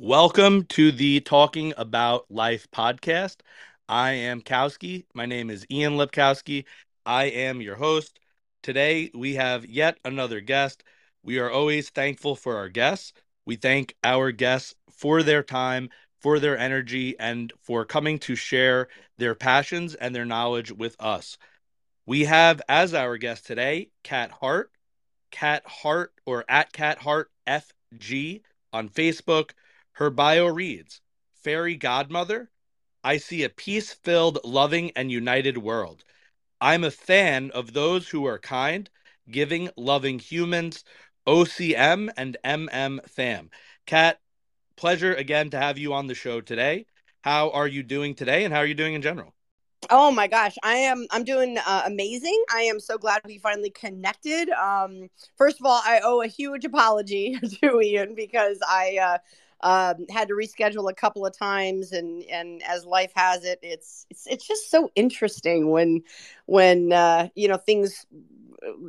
Welcome to the Talking About Life podcast. I am Kowski. My name is Ian Lipkowski. I am your host. Today we have yet another guest. We are always thankful for our guests. We thank our guests for their time, for their energy, and for coming to share their passions and their knowledge with us. We have as our guest today Kat Heart, Kat Heart or at Kat Heart FG on Facebook. Her bio reads Fairy Godmother, I see a peace filled, loving, and united world. I'm a fan of those who are kind, giving, loving humans, OCM and MM fam. Kat, pleasure again to have you on the show today. How are you doing today, and how are you doing in general? Oh my gosh, I am I'm doing uh, amazing. I am so glad we finally connected. Um, first of all, I owe a huge apology to Ian because I uh, um, had to reschedule a couple of times and and as life has it it's it's, it's just so interesting when when uh, you know things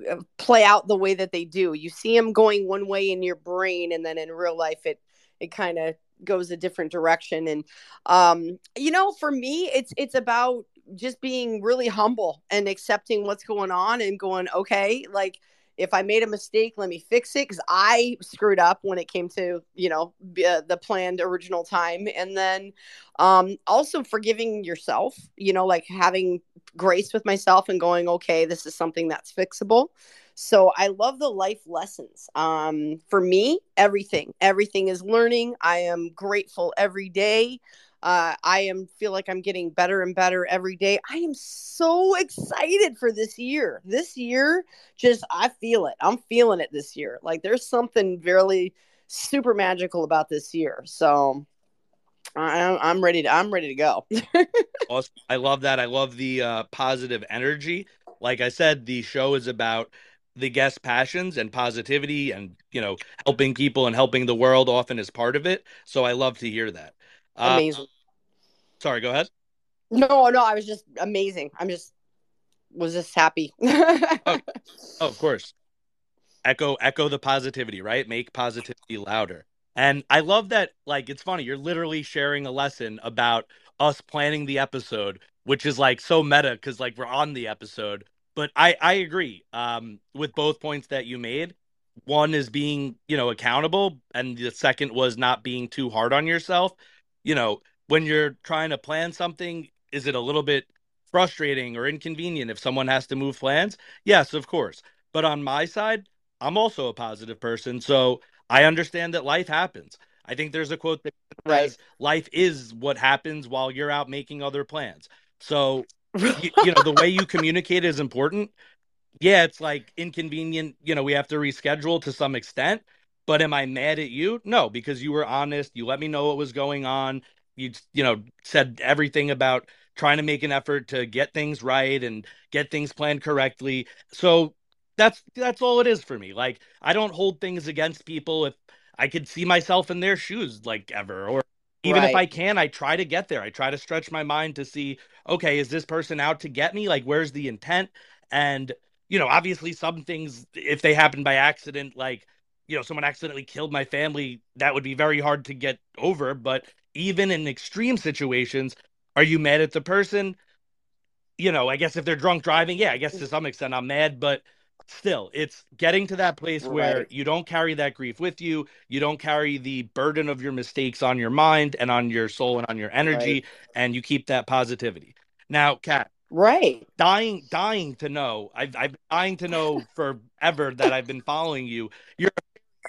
uh, play out the way that they do. You see them going one way in your brain and then in real life it it kind of goes a different direction. And um you know for me it's it's about just being really humble and accepting what's going on and going okay like if I made a mistake, let me fix it because I screwed up when it came to you know uh, the planned original time, and then um, also forgiving yourself. You know, like having grace with myself and going, okay, this is something that's fixable. So I love the life lessons. Um, for me, everything, everything is learning. I am grateful every day. Uh, I am feel like I'm getting better and better every day. I am so excited for this year. This year, just I feel it. I'm feeling it this year. Like there's something really super magical about this year. So I, I'm ready to. I'm ready to go. awesome. I love that. I love the uh, positive energy. Like I said, the show is about the guest passions and positivity, and you know, helping people and helping the world often is part of it. So I love to hear that. Uh, amazing. Sorry, go ahead. No, no, I was just amazing. I'm just was just happy. oh, oh, of course. Echo echo the positivity, right? Make positivity louder. And I love that like it's funny, you're literally sharing a lesson about us planning the episode, which is like so meta cuz like we're on the episode. But I I agree um with both points that you made. One is being, you know, accountable and the second was not being too hard on yourself you know, when you're trying to plan something, is it a little bit frustrating or inconvenient if someone has to move plans? Yes, of course. But on my side, I'm also a positive person. So I understand that life happens. I think there's a quote that says, right. life is what happens while you're out making other plans. So, you, you know, the way you communicate is important. Yeah, it's like inconvenient. You know, we have to reschedule to some extent, but am I mad at you? No, because you were honest. You let me know what was going on. You you know said everything about trying to make an effort to get things right and get things planned correctly. So that's that's all it is for me. Like I don't hold things against people if I could see myself in their shoes like ever or even right. if I can, I try to get there. I try to stretch my mind to see, okay, is this person out to get me? Like where's the intent? And you know, obviously some things if they happen by accident like you know someone accidentally killed my family that would be very hard to get over. But even in extreme situations are you mad at the person? You know i guess if they're drunk driving yeah i guess to some extent i'm mad but still it's getting to that place right. where you don't carry that grief with you. You don't carry the burden of your mistakes on your mind and on your soul and on your energy right. and you keep that positivity. Now kat right. dying dying to know i've i've dying to know forever that i've been following you. You're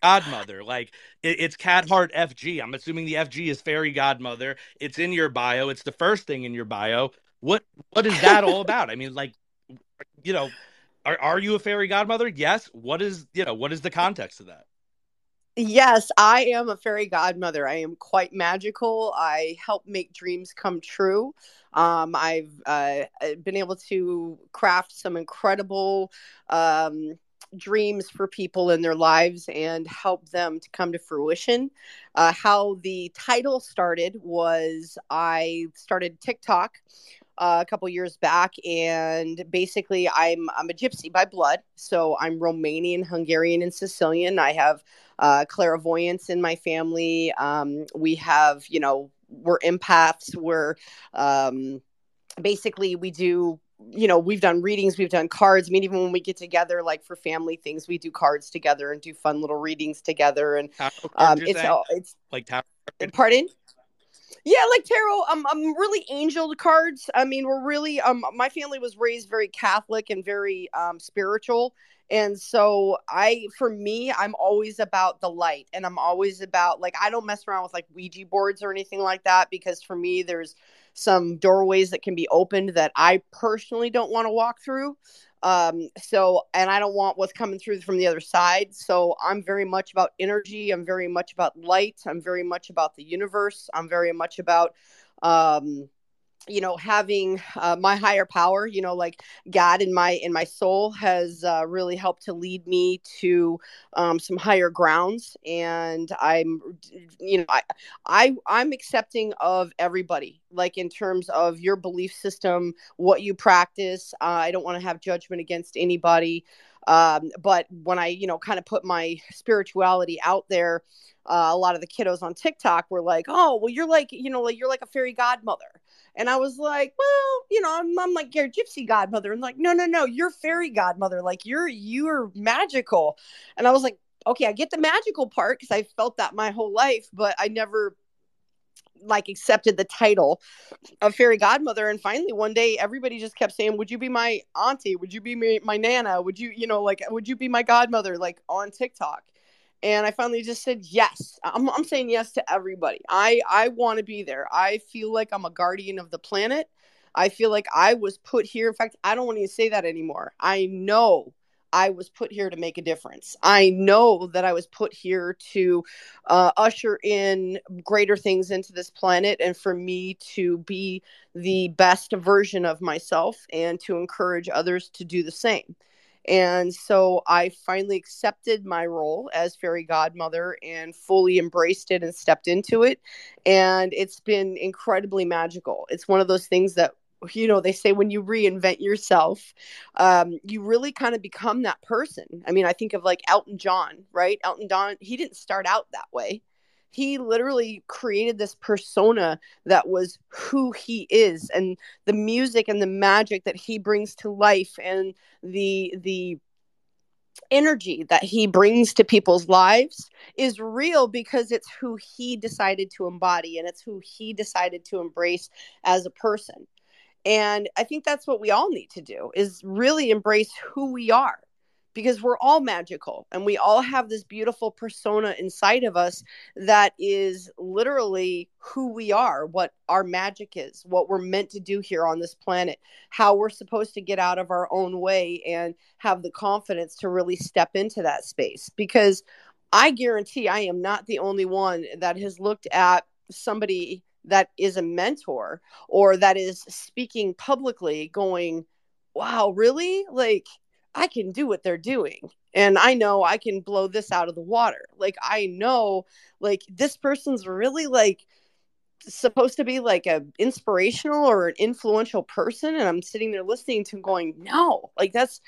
godmother. Like it, it's Kat Heart FG. I'm assuming the FG is fairy godmother. It's in your bio. It's the first thing in your bio. What what is that all about? I mean, like, you know, are are you a fairy godmother? Yes. What is you know what is the context of that? Yes, I am a fairy godmother. I am quite magical. I help make dreams come true. Um, I've uh, been able to craft some incredible um, dreams for people in their lives and help them to come to fruition. Uh, how the title started was I started TikTok uh, a couple years back, and basically, I'm I'm a gypsy by blood, so I'm Romanian, Hungarian, and Sicilian. I have uh, clairvoyance in my family. Um, we have, you know, we're empaths. We're um, basically we do you know we've done readings we've done cards. I mean even when we get together like for family things we do cards together and do fun little readings together. And um, it's all it's like tarot pardon? Yeah like tarot um, i'm really angel cards. I mean we're really um my family was raised very catholic and very um spiritual. And so i for me i'm always about the light and i'm always about like i don't mess around with like ouija boards or anything like that because for me there's some doorways that can be opened that I personally don't want to walk through. Um, so, and I don't want what's coming through from the other side. So, I'm very much about energy. I'm very much about light. I'm very much about the universe. I'm very much about, um, you know having uh, my higher power you know like god in my in my soul has uh, really helped to lead me to um, some higher grounds and i'm you know i i i'm accepting of everybody like in terms of your belief system what you practice uh, i don't want to have judgment against anybody um, but when i you know kind of put my spirituality out there uh, a lot of the kiddos on tiktok were like oh well you're like you know like you're like a fairy godmother and I was like, well, you know, I'm, I'm like your gypsy godmother. And like, no, no, no, you're fairy godmother. Like you're you're magical. And I was like, okay, I get the magical part because I felt that my whole life, but I never like accepted the title of fairy godmother and finally one day everybody just kept saying would you be my auntie would you be my, my nana would you you know like would you be my godmother like on tiktok and i finally just said yes. I'm, I'm saying yes to everybody. I i want to be there. I feel like i'm a guardian of the planet. I feel like i was put here. In fact i don't want to say that anymore. I know I was put here to make a difference. I know that I was put here to uh, usher in greater things into this planet and for me to be the best version of myself and to encourage others to do the same. And so I finally accepted my role as fairy godmother and fully embraced it and stepped into it. And it's been incredibly magical. It's one of those things that you know they say when you reinvent yourself um, you really kind of become that person i mean i think of like elton john right elton john he didn't start out that way he literally created this persona that was who he is and the music and the magic that he brings to life and the the energy that he brings to people's lives is real because it's who he decided to embody and it's who he decided to embrace as a person. And i think that's what we all need to do is really embrace who we are because we're all magical and we all have this beautiful persona inside of us that is literally who we are, what our magic is, what we're meant to do here on this planet, how we're supposed to get out of our own way and have the confidence to really step into that space. Because I guarantee I am not the only one that has looked at somebody that is a mentor or that is speaking publicly going, wow, really? Like, I can do what they're doing. And I know I can blow this out of the water. Like I know like this person's really like supposed to be like a inspirational or an influential person and I'm sitting there listening to going, "No." Like that's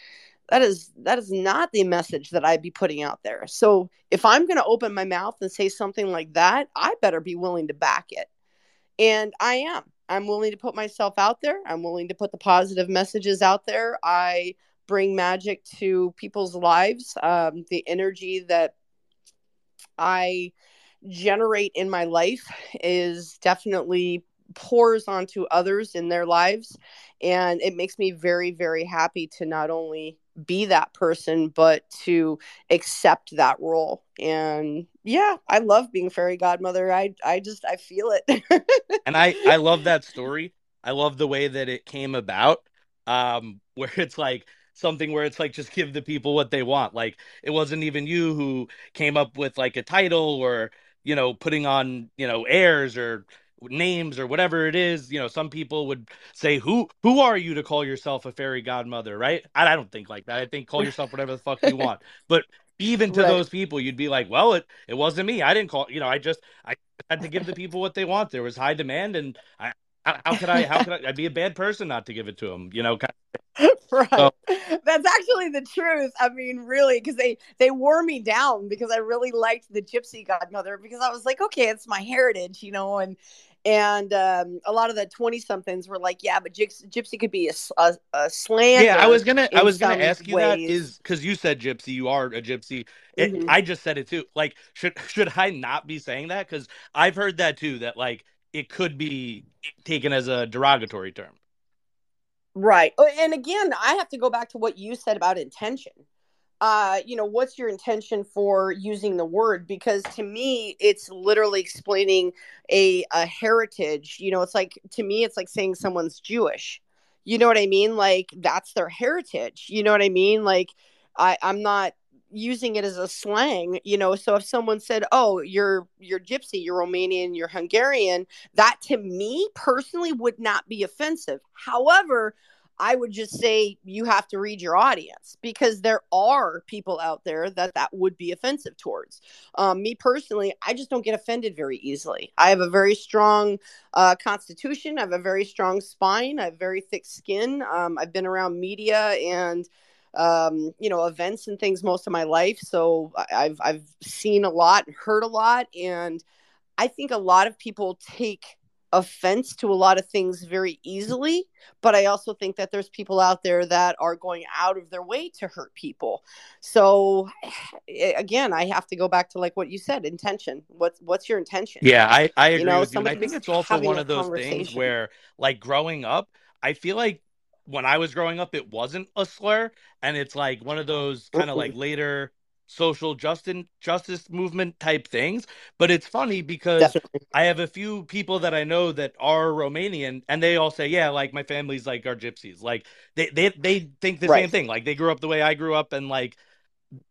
that is that is not the message that I'd be putting out there. So if I'm going to open my mouth and say something like that, I better be willing to back it. And I am. I'm willing to put myself out there. I'm willing to put the positive messages out there. I bring magic to people's lives. Um, the energy that I generate in my life is definitely pours onto others in their lives. And it makes me very, very happy to not only be that person, but to accept that role. And yeah, I love being fairy godmother. I I just I feel it. and I I love that story. I love the way that it came about. Um, where it's like something where it's like just give the people what they want. Like it wasn't even you who came up with like a title or you know putting on you know airs or names or whatever it is you know some people would say who who are you to call yourself a fairy godmother? Right? I, I don't think like that. I think call yourself whatever the fuck you want. But even to right. those people you'd be like well it it wasn't me. I didn't call you know i just i had to give the people what they want. There was high demand and i how, how could I? How could I? I'd be a bad person not to give it to him. You know. right. So, That's actually the truth. I mean, really, because they they wore me down because I really liked the Gypsy Godmother because I was like, okay, it's my heritage, you know, and and um, a lot of the 20 somethings were like yeah but gypsy, gypsy could be a, a, a yeah i was gonna i was gonna ask you ways. that is because you said gypsy you are a gypsy it, mm-hmm. i just said it too like should should i not be saying that because i've heard that too that like it could be taken as a derogatory term right oh, and again i have to go back to what you said about intention uh, you know, what's your intention for using the word? Because to me, it's literally explaining a, a heritage. You know, it's like, to me, it's like saying someone's Jewish. You know what I mean? Like, that's their heritage. You know what I mean? Like, I, I'm not using it as a slang you know so if someone said oh you're you're gypsy you're romanian you're hungarian that to me personally would not be offensive however I would just say you have to read your audience because there are people out there that that would be offensive towards. Um, me personally, I just don't get offended very easily. I have a very strong uh, constitution. I have a very strong spine. I have very thick skin. Um, I've been around media and um, you know events and things most of my life, so I've I've seen a lot, heard a lot, and I think a lot of people take offense to a lot of things very easily. But i also think that there's people out there that are going out of their way to hurt people. So again i have to go back to like what you said intention. What's what's your intention? Yeah i i agree you know, with you. I think it's also one of those things where like growing up i feel like when i was growing up it wasn't a slur and it's like one of those kind of like later social justice justice movement type things. But it's funny because Definitely. I have a few people that I know that are Romanian, and they all say, "Yeah, like my family's like our gypsies." Like they they they think the right. same thing. Like they grew up the way I grew up, and like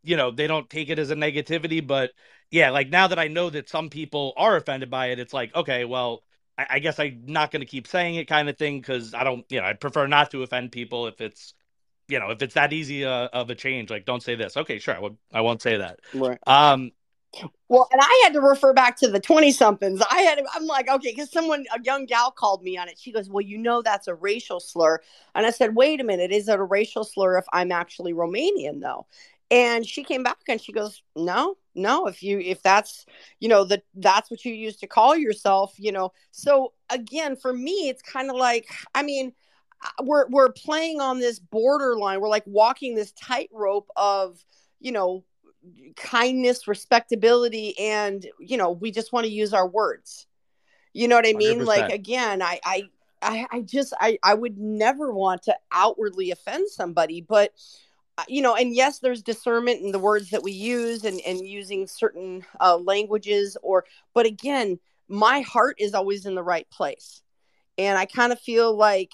you know they don't take it as a negativity. But yeah, like now that I know that some people are offended by it, it's like okay, well. I, guess I'm not going to keep saying it, kind of thing, because I don't, you know, I prefer not to offend people if it's you know, if it's that easy uh, of a change, like don't say this. Okay, sure, I would. I won't say that. Right. Um. Well, and I had to refer back to the twenty somethings. I had. I'm like, okay, because someone, a young gal, called me on it. She goes, "Well, you know, that's a racial slur." And I said, "Wait a minute, is it a racial slur if I'm actually Romanian, though?" And she came back and she goes, "No, no. If you, if that's, you know, that that's what you use to call yourself, you know." So again, for me, it's kind of like, I mean we're we're playing on this borderline. We're like walking this tightrope of, you know, kindness, respectability, and you know, we just want to use our words. You know what I mean? 100%. Like again, I I I, I just I, I would never want to outwardly offend somebody, but uh, you know, and yes, there's discernment in the words that we use and, and using certain uh, languages or, but again, my heart is always in the right place. And I kind of feel like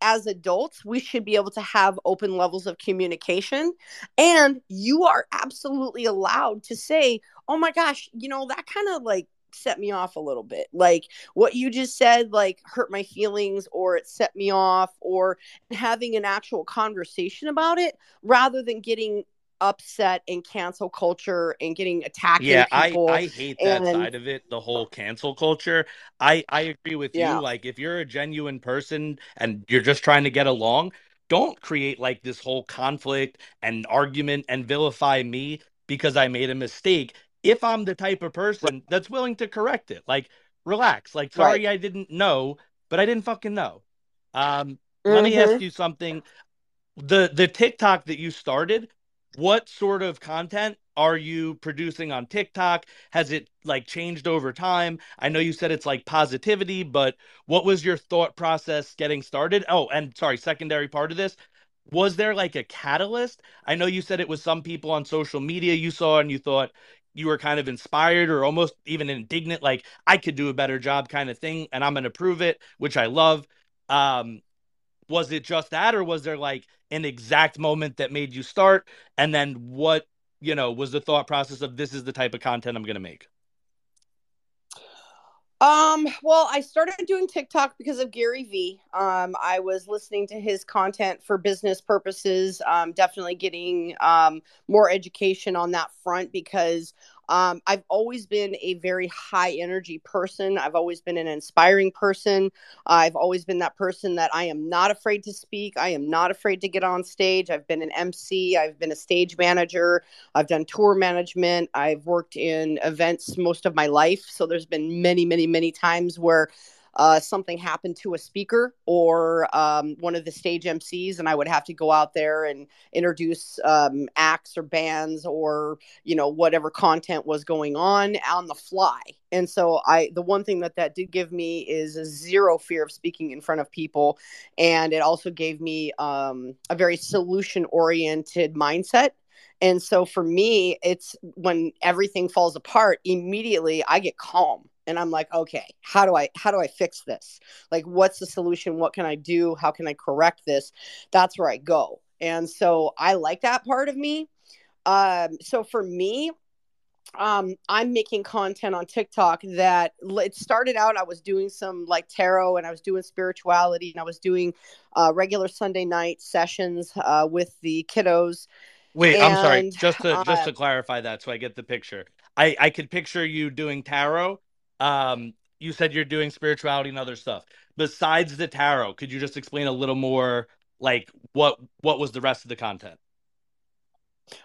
as adults, we should be able to have open levels of communication. And you are absolutely allowed to say, oh my gosh, you know, that kind of like set me off a little bit. Like what you just said, like hurt my feelings or it set me off, or having an actual conversation about it rather than getting upset and cancel culture and getting attacked. Yeah, I, I hate that and... side of it, the whole cancel culture. I, I agree with yeah. you. Like, if you're a genuine person and you're just trying to get along, don't create like this whole conflict and argument and vilify me because I made a mistake. If I'm the type of person that's willing to correct it, like, relax. Like, sorry, right. I didn't know, but I didn't fucking know. Um, mm-hmm. let me ask mm-hmm. you something. The the TikTok that you started, what sort of content are you producing on TikTok? Has it like changed over time? I know you said it's like positivity, but what was your thought process getting started? Oh, and sorry, secondary part of this. Was there like a catalyst? I know you said it was some people on social media you saw and you thought you were kind of inspired or almost even indignant, like I could do a better job kind of thing, and I'm gonna prove it, which I love. Um, was it just that or was there like an exact moment that made you start and then what you know was the thought process of this is the type of content i'm going to make um well i started doing tiktok because of gary vee. Um i was listening to his content for business purposes um definitely getting um more education on that front because um, I've always been a very high energy person. I've always been an inspiring person. I've always been that person that I am not afraid to speak. I am not afraid to get on stage. I've been an MC. I've been a stage manager. I've done tour management. I've worked in events most of my life. So there's been many, many, many times where uh, something happened to a speaker or um, one of the stage MCs, and I would have to go out there and introduce um, acts or bands or you know whatever content was going on on the fly. And so I, the one thing that that did give me is a zero fear of speaking in front of people, and it also gave me um, a very solution oriented mindset. And so for me, it's when everything falls apart, immediately I get calm and i'm like okay how do i how do i fix this? Like what's the solution? What can i do? How can i correct this? That's where i go. And so i like that part of me. Um so for me um i'm making content on tiktok that it started out i was doing some like tarot and i was doing spirituality and i was doing uh, regular sunday night sessions uh, with the kiddos. Wait and, i'm sorry just to uh, just to clarify that so i get the picture. I i could picture you doing tarot um, you said you're doing spirituality and other stuff. Besides the tarot, could you just explain a little more like what what was the rest of the content?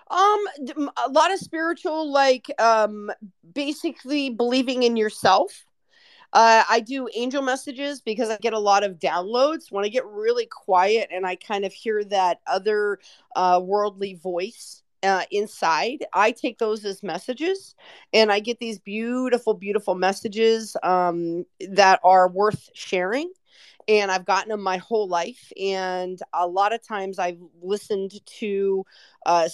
Um a lot of spiritual like um basically believing in yourself. Uh, I do angel messages because I get a lot of downloads when I get really quiet and I kind of hear that other uh, worldly voice uh, inside. I take those as messages, and I get these beautiful, beautiful messages um, that are worth sharing. And I've gotten them my whole life. And a lot of times I've listened to uh,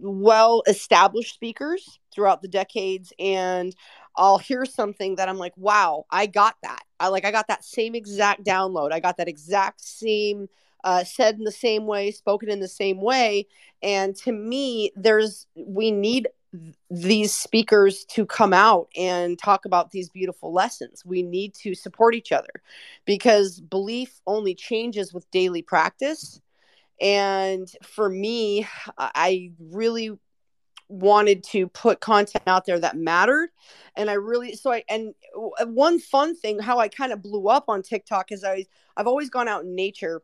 well established speakers throughout the decades. And I'll hear something that I'm like, wow, I got that. I like, I got that same exact download. I got that exact same uh, said in the same way, spoken in the same way. And to me, there's we need these speakers to come out and talk about these beautiful lessons. We need to support each other because belief only changes with daily practice. And for me, I really wanted to put content out there that mattered and i really so i and one fun thing how i kind of blew up on tiktok is i i've always gone out in nature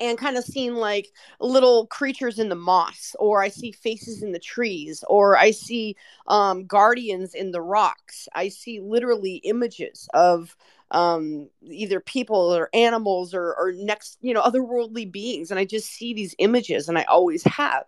and kind of seen like little creatures in the moss or i see faces in the trees or i see um, guardians in the rocks. I see literally images of um, either people or animals or, or next you know otherworldly beings and i just see these images and i always have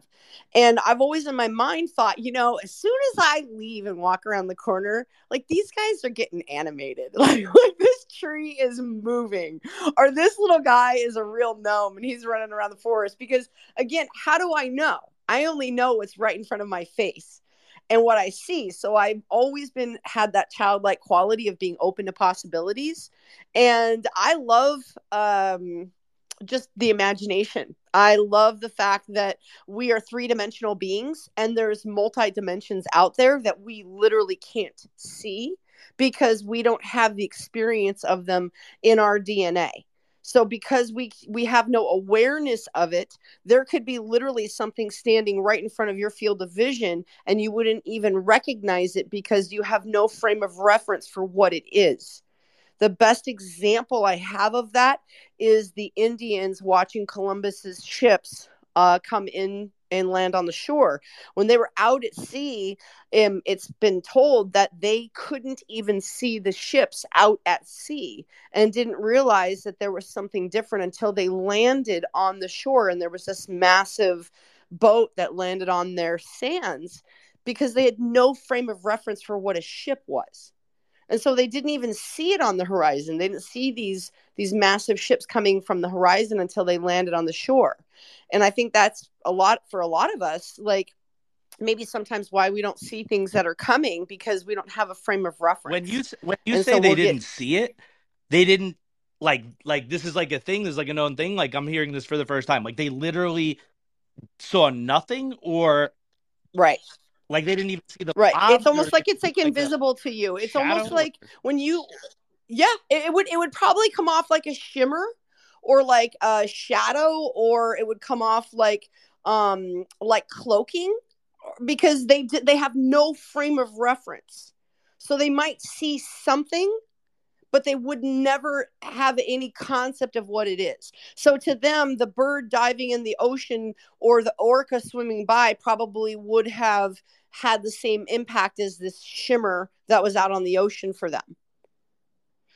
and I've always in my mind thought, you know, as soon as I leave and walk around the corner, like these guys are getting animated. Like, like this tree is moving, or this little guy is a real gnome and he's running around the forest. Because again, how do I know? I only know what's right in front of my face and what I see. So I've always been had that childlike quality of being open to possibilities. And I love um just the imagination. I love the fact that we are three dimensional beings and there's multi dimensions out there that we literally can't see because we don't have the experience of them in our DNA. So because we we have no awareness of it, there could be literally something standing right in front of your field of vision and you wouldn't even recognize it because you have no frame of reference for what it is. The best example I have of that is the Indians watching Columbus's ships uh, come in and land on the shore. When they were out at sea, um, it's been told that they couldn't even see the ships out at sea and didn't realize that there was something different until they landed on the shore and there was this massive boat that landed on their sands because they had no frame of reference for what a ship was. And so they didn't even see it on the horizon. They didn't see these these massive ships coming from the horizon until they landed on the shore and i think that's a lot for a lot of us like maybe sometimes why we don't see things that are coming because we don't have a frame of reference when you when you and say so they we'll didn't get... see it they didn't like like this is like a thing this is like a known thing like i'm hearing this for the first time like they literally saw nothing or right like they didn't even see the right. It's almost like it's like, like invisible to you. It's almost like when you, yeah, it, it would it would probably come off like a shimmer or like a shadow, or it would come off like um like cloaking because they they have no frame of reference. So they might see something but they would never have any concept of what it is. So to them, the bird diving in the ocean or the orca swimming by probably would have had the same impact as this shimmer that was out on the ocean for them.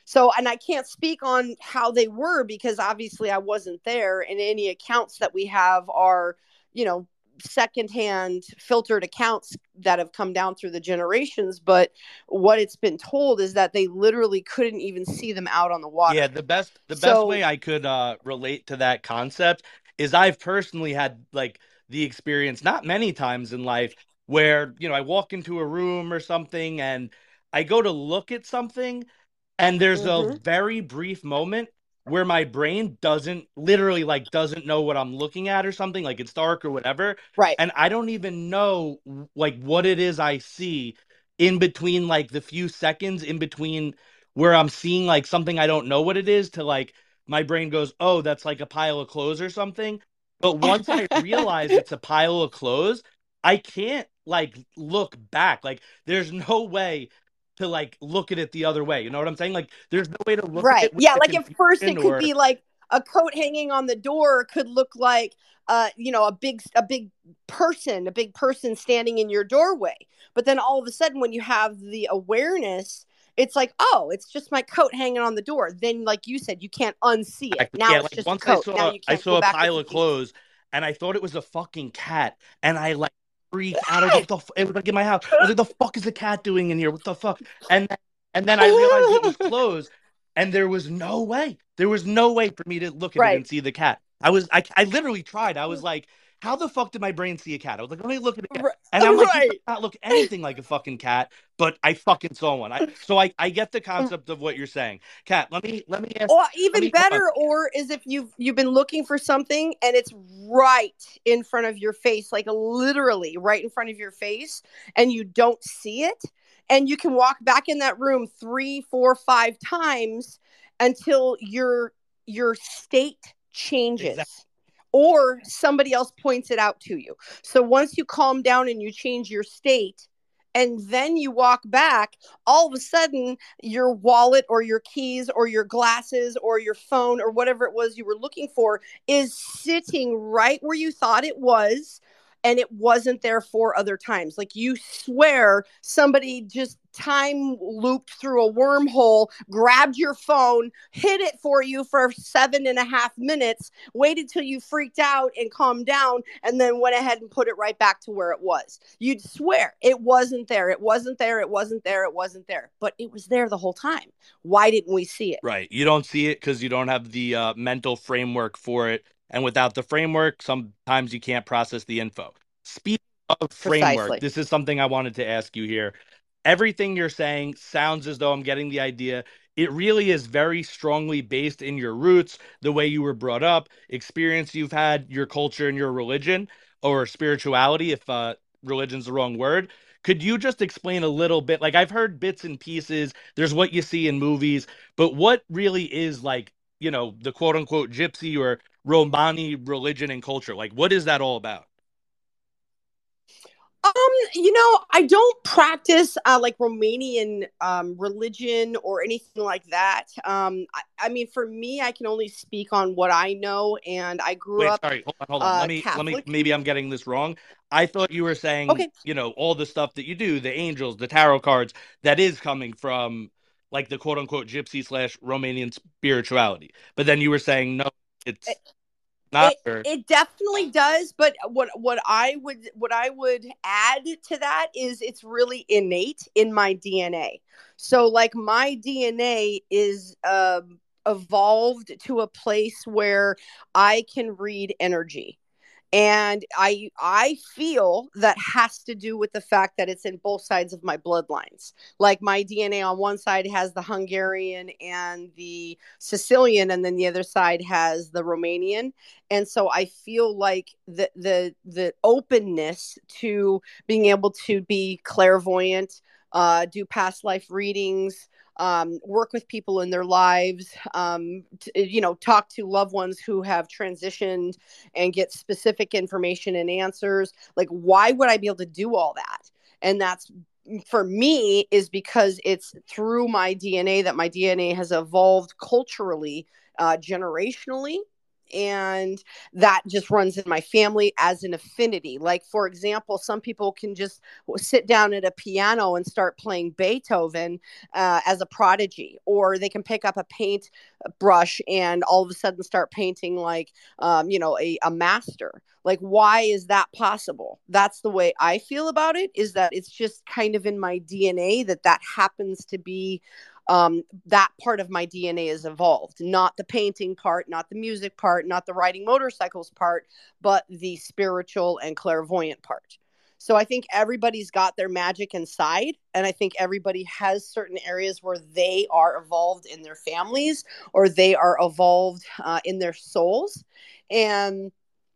So, and I can't speak on how they were because obviously I wasn't there, and any accounts that we have are, you know, secondhand filtered accounts that have come down through the generations but what it's been told is that they literally couldn't even see them out on the water. Yeah the best the so, best way i could uh relate to that concept is i've personally had like the experience not many times in life where you know i walk into a room or something and i go to look at something and there's mm-hmm. a very brief moment where my brain doesn't literally like doesn't know what I'm looking at or something like it's dark or whatever. Right. And I don't even know like what it is I see in between like the few seconds in between where I'm seeing like something I don't know what it is to like my brain goes, "Oh, that's like a pile of clothes or something." But once I realize it's a pile of clothes, I can't like look back. Like there's no way to like look at it the other way. You know what I'm saying? Like there's no way to look right. yeah, like at first it could or... be like a coat hanging on the door could look like uh you know a big a big person, a big person standing in your doorway. But then all of a sudden when you have the awareness it's like, oh, it's just my coat hanging on the door. Then, like you said, you can't unsee it. Now yeah, it's like just once a coat. I saw, I saw a pile of clothes, and I thought it was a fucking cat, and I like freaked out. I was like, the f-? it was like in my house. I was like, the fuck is the cat doing in here? What the fuck? And then, and then I realized it was closed, and there was no way. There was no way for me to look at right. it and see the cat. I was, I, I literally tried. I was like, how the fuck did my brain see a cat? I was like, let me look at it. And I'm like, right. not look anything like a fucking cat, but I fucking saw one. I, so I, I get the concept of what you're saying. Kat, let me let me ask. Or even me, better, or is if you've you've been looking for something and it's right in front of your face, like literally right in front of your face, and you don't see it, and you can walk back in that room three, four, five times until your your state changes. Exactly or somebody else points it out to you. So once you calm down and you change your state, and then you walk back, all of a sudden your wallet or your keys or your glasses or your phone or whatever it was you were looking for is sitting right where you thought it was and it wasn't there four other times. Like you swear somebody just time looped through a wormhole, grabbed your phone, hid it for you for seven and a half minutes, waited till you freaked out and calmed down, and then went ahead and put it right back to where it was. You'd swear it wasn't there. It wasn't there. It wasn't there. It wasn't there. But it was there the whole time. Why didn't we see it? Right. You don't see it because you don't have the uh, mental framework for it and without the framework, sometimes you can't process the info. Speaking of framework, Precisely. this is something I wanted to ask you here. Everything you're saying sounds as though I'm getting the idea. It really is very strongly based in your roots, the way you were brought up, experience you've had, your culture and your religion or spirituality, if uh, religion's the wrong word. Could you just explain a little bit? Like, I've heard bits and pieces, there's what you see in movies, but what really is like, you know, the quote unquote gypsy or Romani religion and culture? Like, what is that all about? Um, you know, I don't practice uh, like Romanian um, religion or anything like that. Um, I, I, mean, for me, I can only speak on what I know, and I grew Wait, up. Sorry, hold on, hold on. Uh, let me, Catholic. let me. Maybe I'm getting this wrong. I thought you were saying, okay. you know, all the stuff that you do, the angels, the tarot cards, that is coming from like the quote unquote gypsy slash Romanian spirituality. But then you were saying no, it's it, not it, it definitely does, but what what I would what I would add to that is it's really innate in my DNA. So like my DNA is um evolved to a place where I can read energy and i i feel that has to do with the fact that it's in both sides of my bloodlines. Like my dna on one side has the hungarian and the sicilian and then the other side has the romanian. And so i feel like the the the openness to being able to be clairvoyant uh, do past life readings um, work with people in their lives, um, t- you know, talk to loved ones who have transitioned and get specific information and answers. Like, why would I be able to do all that? And that's for me is because it's through my DNA that my DNA has evolved culturally, uh, generationally, and that just runs in my family as an affinity. Like for example some people can just sit down at a piano and start playing beethoven uh, as a prodigy or they can pick up a paint brush and all of a sudden start painting like um, you know a, a master. Like why is that possible? That's the way i feel about it is that it's just kind of in my dna that that happens to be um, that part of my DNA is evolved, not the painting part, not the music part, not the riding motorcycles part, but the spiritual and clairvoyant part. So I think everybody's got their magic inside. And I think everybody has certain areas where they are evolved in their families or they are evolved uh, in their souls. And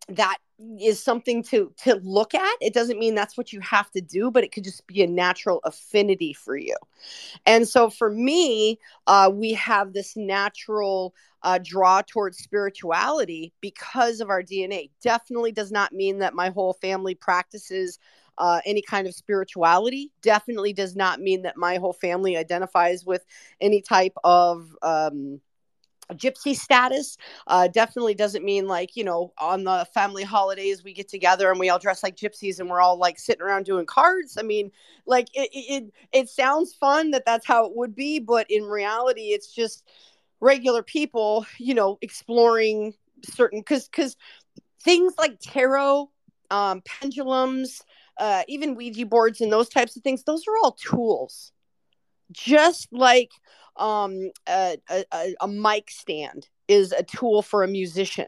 that is something to to look at. It doesn't mean that's what you have to do but it could just be a natural affinity for you. And so for me uh, we have this natural uh, draw towards spirituality because of our dna definitely does not mean that my whole family practices uh, any kind of spirituality. Definitely does not mean that my whole family identifies with any type of um, gypsy status uh, definitely doesn't mean like you know on the family holidays we get together and we all dress like gypsies and we're all like sitting around doing cards. I mean like it it, it sounds fun that that's how it would be but in reality it's just regular people you know exploring certain because because things like tarot um, pendulums uh, even ouija boards and those types of things those are all tools just like um, a, a, a mic stand is a tool for a musician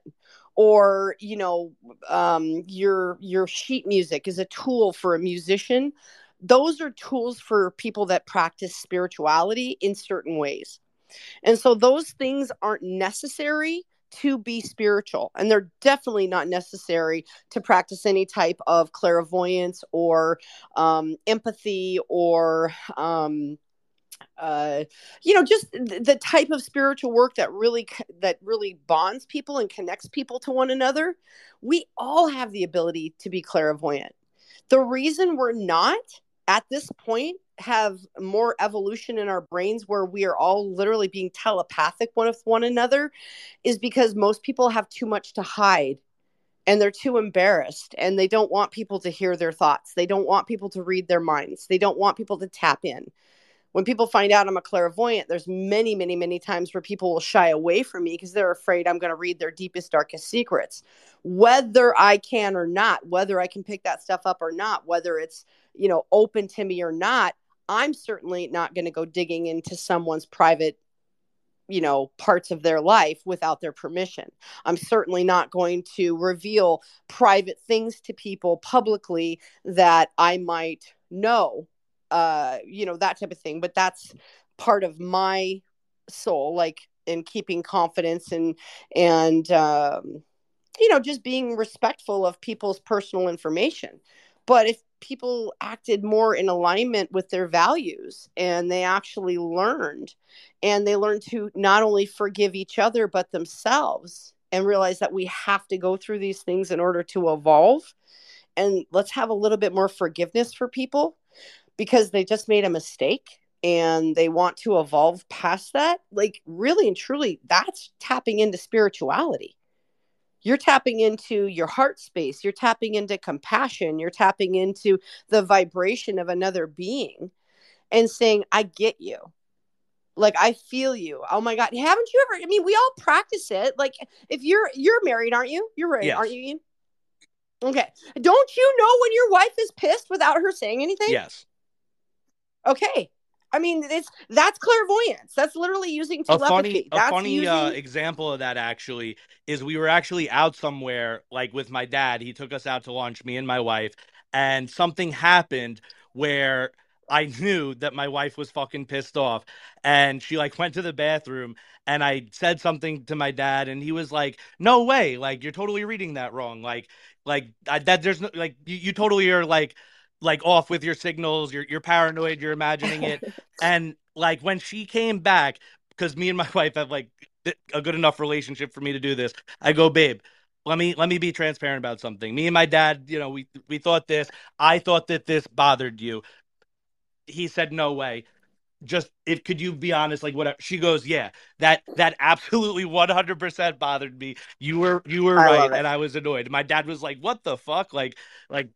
or you know um, your your sheet music is a tool for a musician. Those are tools for people that practice spirituality in certain ways. And so those things aren't necessary to be spiritual and they're definitely not necessary to practice any type of clairvoyance or um, empathy or um, uh, you know just the type of spiritual work that really that really bonds people and connects people to one another we all have the ability to be clairvoyant. The reason we're not at this point have more evolution in our brains where we are all literally being telepathic one with one another is because most people have too much to hide and they're too embarrassed and they don't want people to hear their thoughts. They don't want people to read their minds. They don't want people to tap in when people find out I'm a clairvoyant, there's many, many, many times where people will shy away from me because they're afraid I'm going to read their deepest, darkest secrets. Whether I can or not, whether I can pick that stuff up or not, whether it's, you know, open to me or not, I'm certainly not going to go digging into someone's private you know parts of their life without their permission i'm certainly not going to reveal private things to people publicly that i might know uh you know that type of thing. But that's part of my soul like in keeping confidence and and um you know just being respectful of people's personal information. But if people acted more in alignment with their values and they actually learned and they learned to not only forgive each other but themselves and realize that we have to go through these things in order to evolve and let's have a little bit more forgiveness for people because they just made a mistake and they want to evolve past that, like really and truly, that's tapping into spirituality. You're tapping into your heart space, you're tapping into compassion, you're tapping into the vibration of another being and saying, I get you. Like I feel you. Oh my God. Haven't you ever? I mean, we all practice it. Like if you're you're married, aren't you? You're married, yes. aren't you, Ian? Okay. Don't you know when your wife is pissed without her saying anything? Yes. Okay. I mean, it's that's clairvoyance. That's literally using telepathy. A funny, a funny using... uh, example of that actually is we were actually out somewhere, like with my dad. He took us out to lunch, me and my wife, and something happened where I knew that my wife was fucking pissed off, and she like went to the bathroom, and I said something to my dad, and he was like, "No way! Like you're totally reading that wrong. Like, like I, that there's no like you, you totally are like." Like off with your signals you're you're paranoid you're imagining it and like when she came back, because me and my wife have like a good enough relationship for me to do this. I go, babe, let me let me be transparent about something. Me and my dad, you know, we we thought this. I thought that this bothered you. He said, no way just if could you be honest like whatever she goes yeah that that absolutely 100% bothered me you were you were I right and i was annoyed my dad was like what the fuck like like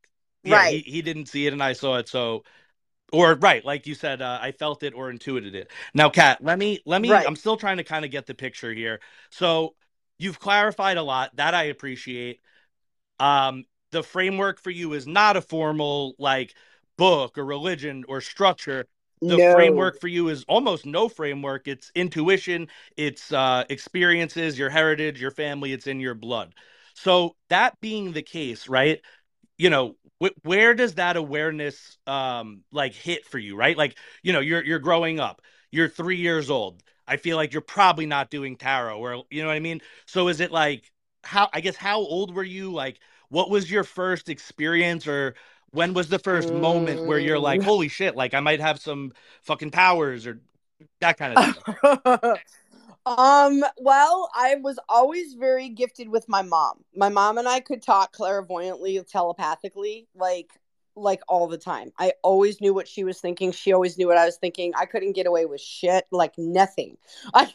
yeah right. he, he didn't see it and i saw it so or right like you said uh, i felt it or intuited it now kat let me let me right. i'm still trying to kind of get the picture here so you've clarified a lot that i appreciate um the framework for you is not a formal like book or religion or structure the no. framework for you is almost no framework it's intuition it's uh experiences your heritage your family it's in your blood so that being the case right you know wh- where does that awareness um like hit for you right like you know you're you're growing up you're 3 years old i feel like you're probably not doing tarot or you know what i mean so is it like how i guess how old were you like what was your first experience or when was the first mm. moment where you're like, mm. holy shit, like I might have some fucking powers or that kind of thing? um, well, I was always very gifted with my mom. My mom and I could talk clairvoyantly, telepathically, like like all the time. I always knew what she was thinking. She always knew what I was thinking. I couldn't get away with shit, like nothing. I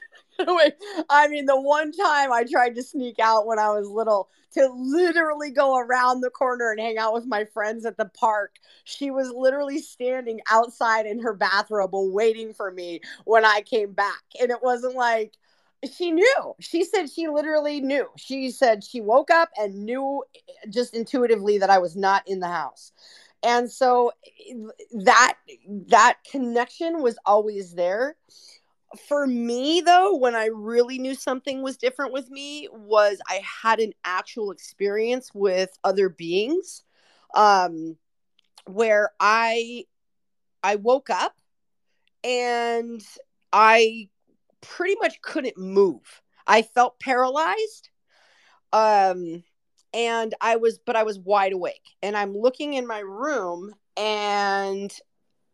I mean, the one time I tried to sneak out when I was little to literally go around the corner and hang out with my friends at the park, she was literally standing outside in her bathrobe waiting for me when I came back. And it wasn't like, she knew. She said she literally knew. She said she woke up and knew just intuitively that I was not in the house. And so that that connection was always there for me though when i really knew something was different with me was i had an actual experience with other beings um where i i woke up and i pretty much couldn't move i felt paralyzed um and i was but i was wide awake and i'm looking in my room and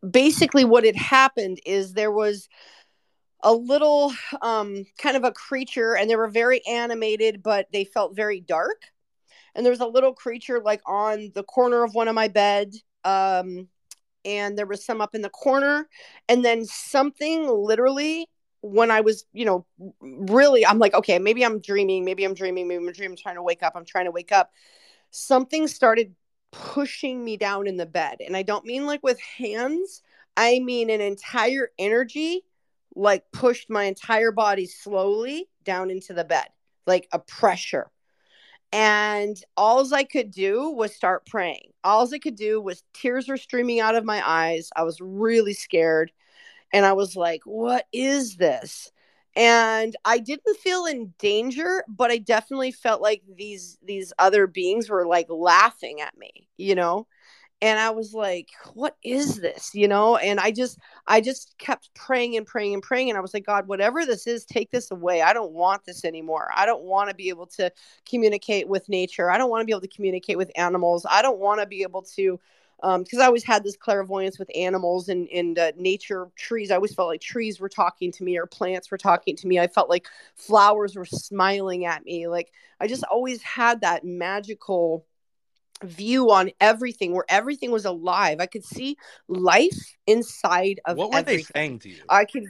basically what had happened is there was a little um, kind of a creature, and they were very animated, but they felt very dark. And there was a little creature like on the corner of one of my bed. Um, and there was some up in the corner. And then something literally when I was, you know, really, I'm like, okay, maybe I'm dreaming, maybe I'm dreaming, maybe I'm dreaming, I'm trying to wake up, I'm trying to wake up. Something started pushing me down in the bed. And I don't mean like with hands, I mean an entire energy like pushed my entire body slowly down into the bed, like a pressure. And all I could do was start praying. All I could do was tears were streaming out of my eyes. I was really scared. And I was like, what is this? And I didn't feel in danger, but I definitely felt like these these other beings were like laughing at me, you know? and i was like what is this? You know? And i just i just kept praying and praying and praying and i was like god whatever this is take this away. I don't want this anymore. I don't want to be able to communicate with nature. I don't want to be able to communicate with animals. I don't want to be able to because um, I always had this clairvoyance with animals and, and uh, nature, trees. I always felt like trees were talking to me or plants were talking to me. I felt like flowers were smiling at me. Like I just always had that magical view on everything where everything was alive. I could see life inside of What were everything. they saying to you? I could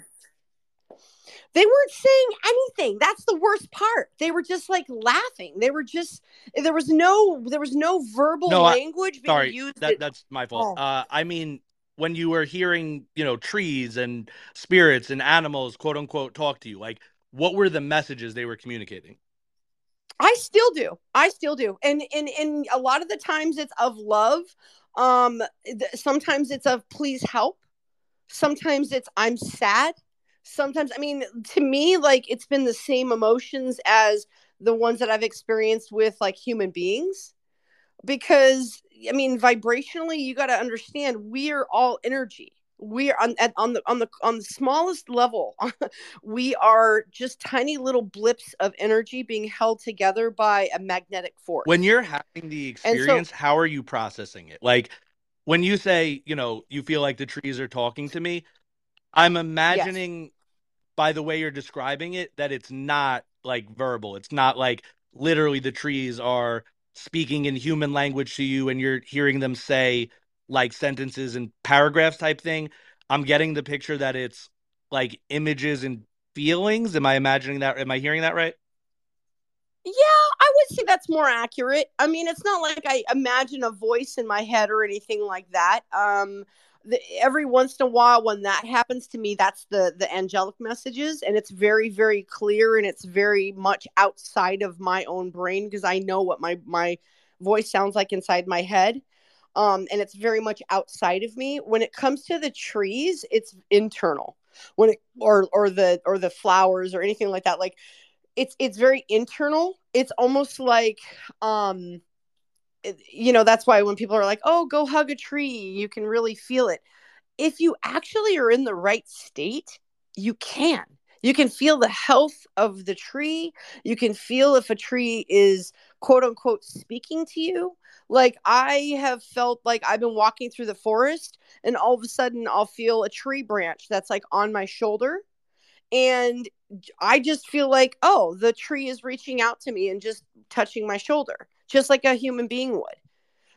they weren't saying anything. That's the worst part. They were just like laughing. They were just there was no there was no verbal no, language I, sorry, used. That, that's my fault. Oh. Uh, I mean when you were hearing, you know, trees and spirits and animals quote unquote talk to you, like what were the messages they were communicating? I still do. I still do. And and and a lot of the times it's of love. Um th- sometimes it's of please help. Sometimes it's I'm sad. Sometimes I mean to me like it's been the same emotions as the ones that I've experienced with like human beings. Because I mean vibrationally you got to understand we are all energy. We are on at, on the on the on the smallest level we are just tiny little blips of energy being held together by a magnetic force. When you're having the experience so, how are you processing it? Like when you say you know you feel like the trees are talking to me I'm imagining yes. By the way you're describing it that it's not like verbal. It's not like literally the trees are speaking in human language to you and you're hearing them say like sentences and paragraphs type thing. I'm getting the picture that it's like images and feelings. Am I imagining that? Am I hearing that right? Yeah, I would say that's more accurate. I mean, it's not like I imagine a voice in my head or anything like that. Um, the, every once in a while, when that happens to me, that's the the angelic messages, and it's very very clear, and it's very much outside of my own brain because I know what my my voice sounds like inside my head. Um, and it's very much outside of me. When it comes to the trees, it's internal. When it or or the or the flowers or anything like that, like it's it's very internal it's almost like um you know that's why when people are like oh go hug a tree you can really feel it. If you actually are in the right state you can. You can feel the health of the tree. You can feel if a tree is quote unquote speaking to you. Like i have felt like i've been walking through the forest and all of a sudden i'll feel a tree branch that's like on my shoulder. And I just feel like, oh, the tree is reaching out to me and just touching my shoulder, just like a human being would.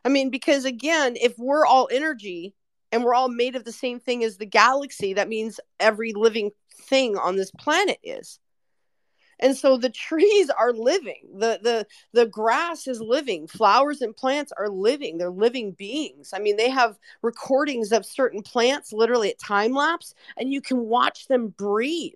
I mean, because again, if we're all energy and we're all made of the same thing as the galaxy, that means every living thing on this planet is. And so the trees are living. The the the grass is living. Flowers and plants are living. They're living beings. I mean they have recordings of certain plants literally at time lapse and you can watch them breathe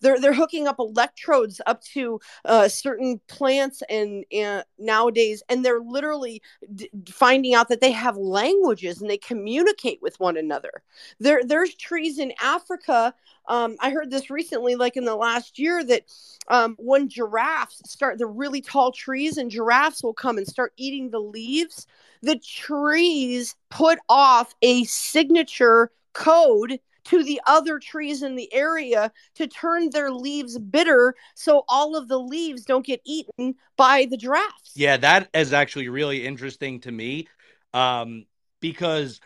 they're they're hooking up electrodes up to uh, certain plants and, and nowadays, and they're literally d- finding out that they have languages and they communicate with one another. There there's trees in Africa. Um, I heard this recently, like in the last year, that um, when giraffes start the really tall trees and giraffes will come and start eating the leaves, the trees put off a signature code to the other trees in the area to turn their leaves bitter so all of the leaves don't get eaten by the giraffes. Yeah, that is actually really interesting to me um, because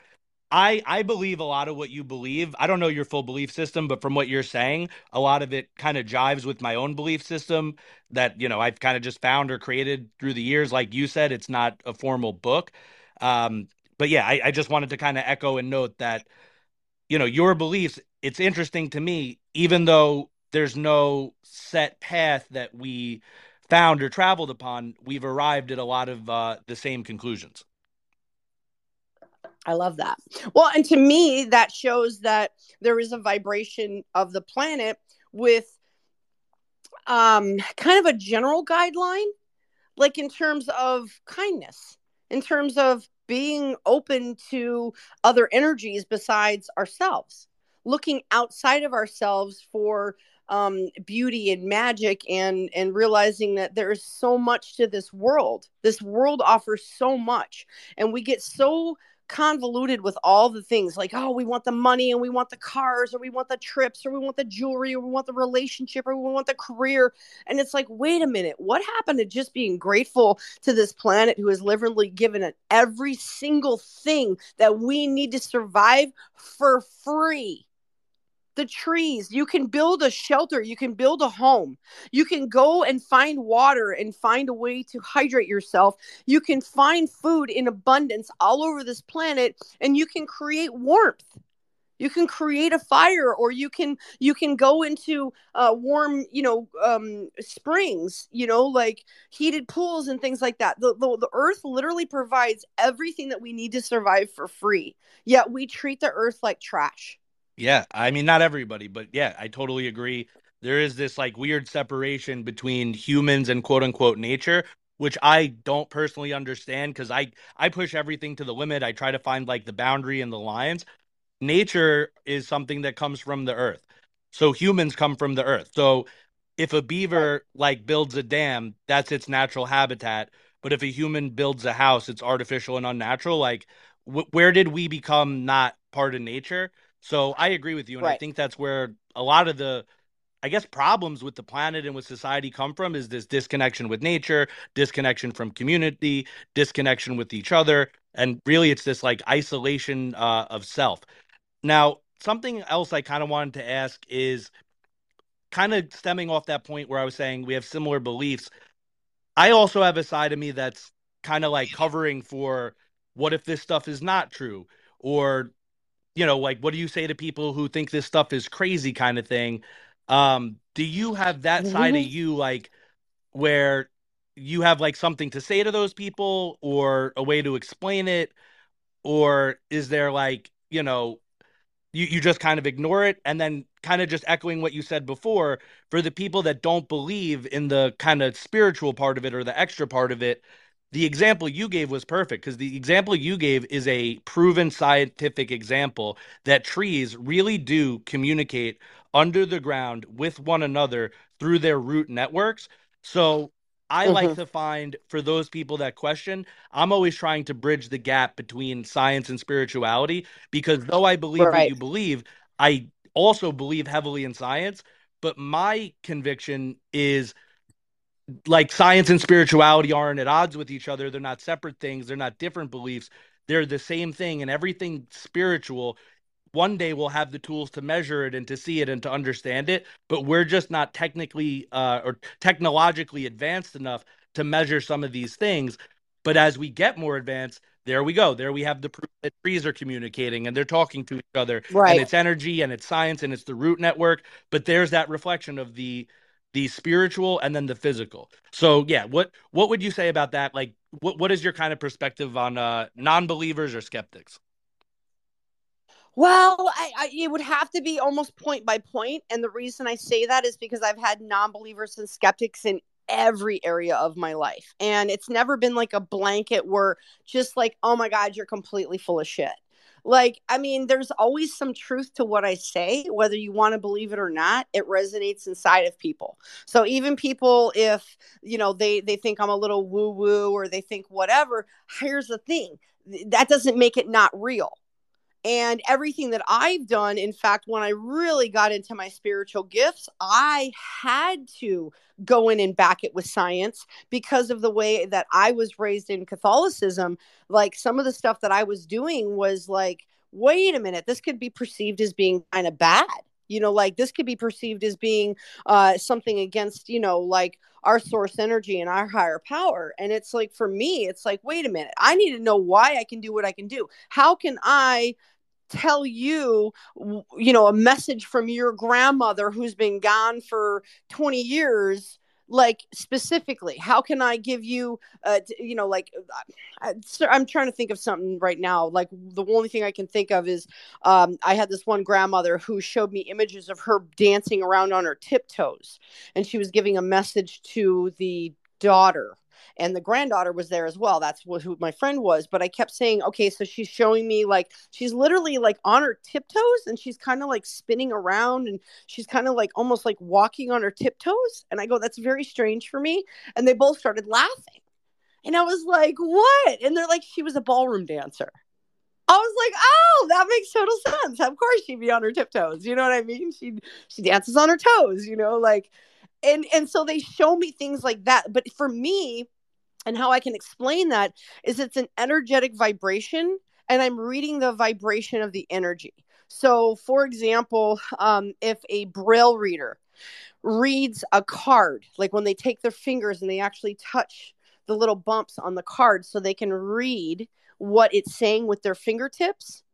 I I believe a lot of what you believe. I don't know your full belief system, but from what you're saying, a lot of it kind of jives with my own belief system that, you know, I've kind of just found or created through the years. Like you said, it's not a formal book. Um, but yeah, I, I just wanted to kind of echo and note that you know your beliefs it's interesting to me even though there's no set path that we found or traveled upon we've arrived at a lot of uh, the same conclusions I love that. Well, and to me, that shows that there is a vibration of the planet with um, kind of a general guideline, like in terms of kindness, in terms of being open to other energies besides ourselves, looking outside of ourselves for um, beauty and magic and and realizing that there is so much to this world. This world offers so much, and we get so convoluted with all the things like oh we want the money and we want the cars or we want the trips or we want the jewelry or we want the relationship or we want the career. And it's like wait a minute what happened to just being grateful to this planet who has literally given it every single thing that we need to survive for free the trees. You can build a shelter. You can build a home. You can go and find water and find a way to hydrate yourself. You can find food in abundance all over this planet and you can create warmth. You can create a fire or you can you can go into uh, warm, you know, um, springs, you know, like heated pools and things like that. The, the, the earth literally provides everything that we need to survive for free. Yet we treat the earth like trash yeah, I mean not everybody, but yeah, I totally agree. There is this like weird separation between humans and quote unquote nature, which I don't personally understand because I I push everything to the limit. I try to find like the boundary and the lines. Nature is something that comes from the earth. So humans come from the earth. So if a beaver like builds a dam, that's its natural habitat. But if a human builds a house, it's artificial and unnatural. Like, wh- where did we become not part of nature? So I agree with you, and right. I think that's where a lot of the, I guess, problems with the planet and with society come from is this disconnection with nature, disconnection from community, disconnection with each other, and really it's this like isolation uh, of self. Now, something else I kind of wanted to ask is kind of stemming off that point where I was saying we have similar beliefs. I also have a side of me that's kind of like covering for what if this stuff is not true or you know like what do you say to people who think this stuff is crazy kind of thing? Um do you have that side of you like where you have like something to say to those people or a way to explain it? Or is there like you know you, you just kind of ignore it and then kind of just echoing what you said before for the people that don't believe in the kind of spiritual part of it or the extra part of it the example you gave was perfect because the example you gave is a proven scientific example that trees really do communicate under the ground with one another through their root networks. So I mm-hmm. like to find for those people that question, I'm always trying to bridge the gap between science and spirituality because though I believe right. what you believe, I also believe heavily in science. But my conviction is like science and spirituality aren't at odds with each other. They're not separate things. They're not different beliefs. They're the same thing. And everything spiritual, one day we'll have the tools to measure it and to see it and to understand it. But we're just not technically uh, or technologically advanced enough to measure some of these things. But as we get more advanced, there we go. There we have the proof that trees are communicating and they're talking to each other. Right. And it's energy and it's science and it's the root network. But there's that reflection of the the spiritual and then the physical. So yeah, what what would you say about that? Like what what is your kind of perspective on uh non-believers or skeptics? Well, I, I, it would have to be almost point by point, and the reason I say that is because I've had non-believers and skeptics in every area of my life, and it's never been like a blanket where just like, oh my god, you're completely full of shit like i mean there's always some truth to what i say whether you want to believe it or not it resonates inside of people. So even people if you know they they think i'm a little woo woo or they think whatever here's the thing that doesn't make it not real and everything that I've done, in fact, when I really got into my spiritual gifts, I had to go in and back it with science because of the way that I was raised in Catholicism. Like some of the stuff that I was doing was like, wait a minute, this could be perceived as being kind of bad. You know, like this could be perceived as being uh, something against, you know, like our source energy and our higher power. And it's like, for me, it's like, wait a minute, I need to know why I can do what I can do. How can I tell you you know a message from your grandmother who's been gone for 20 years like specifically how can i give you uh you know like uh, i'm trying to think of something right now like the only thing i can think of is um i had this one grandmother who showed me images of her dancing around on her tiptoes and she was giving a message to the daughter and the granddaughter was there as well that's who my friend was but i kept saying okay so she's showing me like she's literally like on her tiptoes and she's kind of like spinning around and she's kind of like almost like walking on her tiptoes and i go that's very strange for me and they both started laughing and i was like what and they're like she was a ballroom dancer I was like, oh, that makes total sense. Of course she'd be on her tiptoes. You know what I mean? She she dances on her toes, you know, like and and so they show me things like that. But for me, and how I can explain that is it's an energetic vibration, and I'm reading the vibration of the energy. So, for example, um, if a braille reader reads a card, like when they take their fingers and they actually touch the little bumps on the card so they can read what it's saying with their fingertips,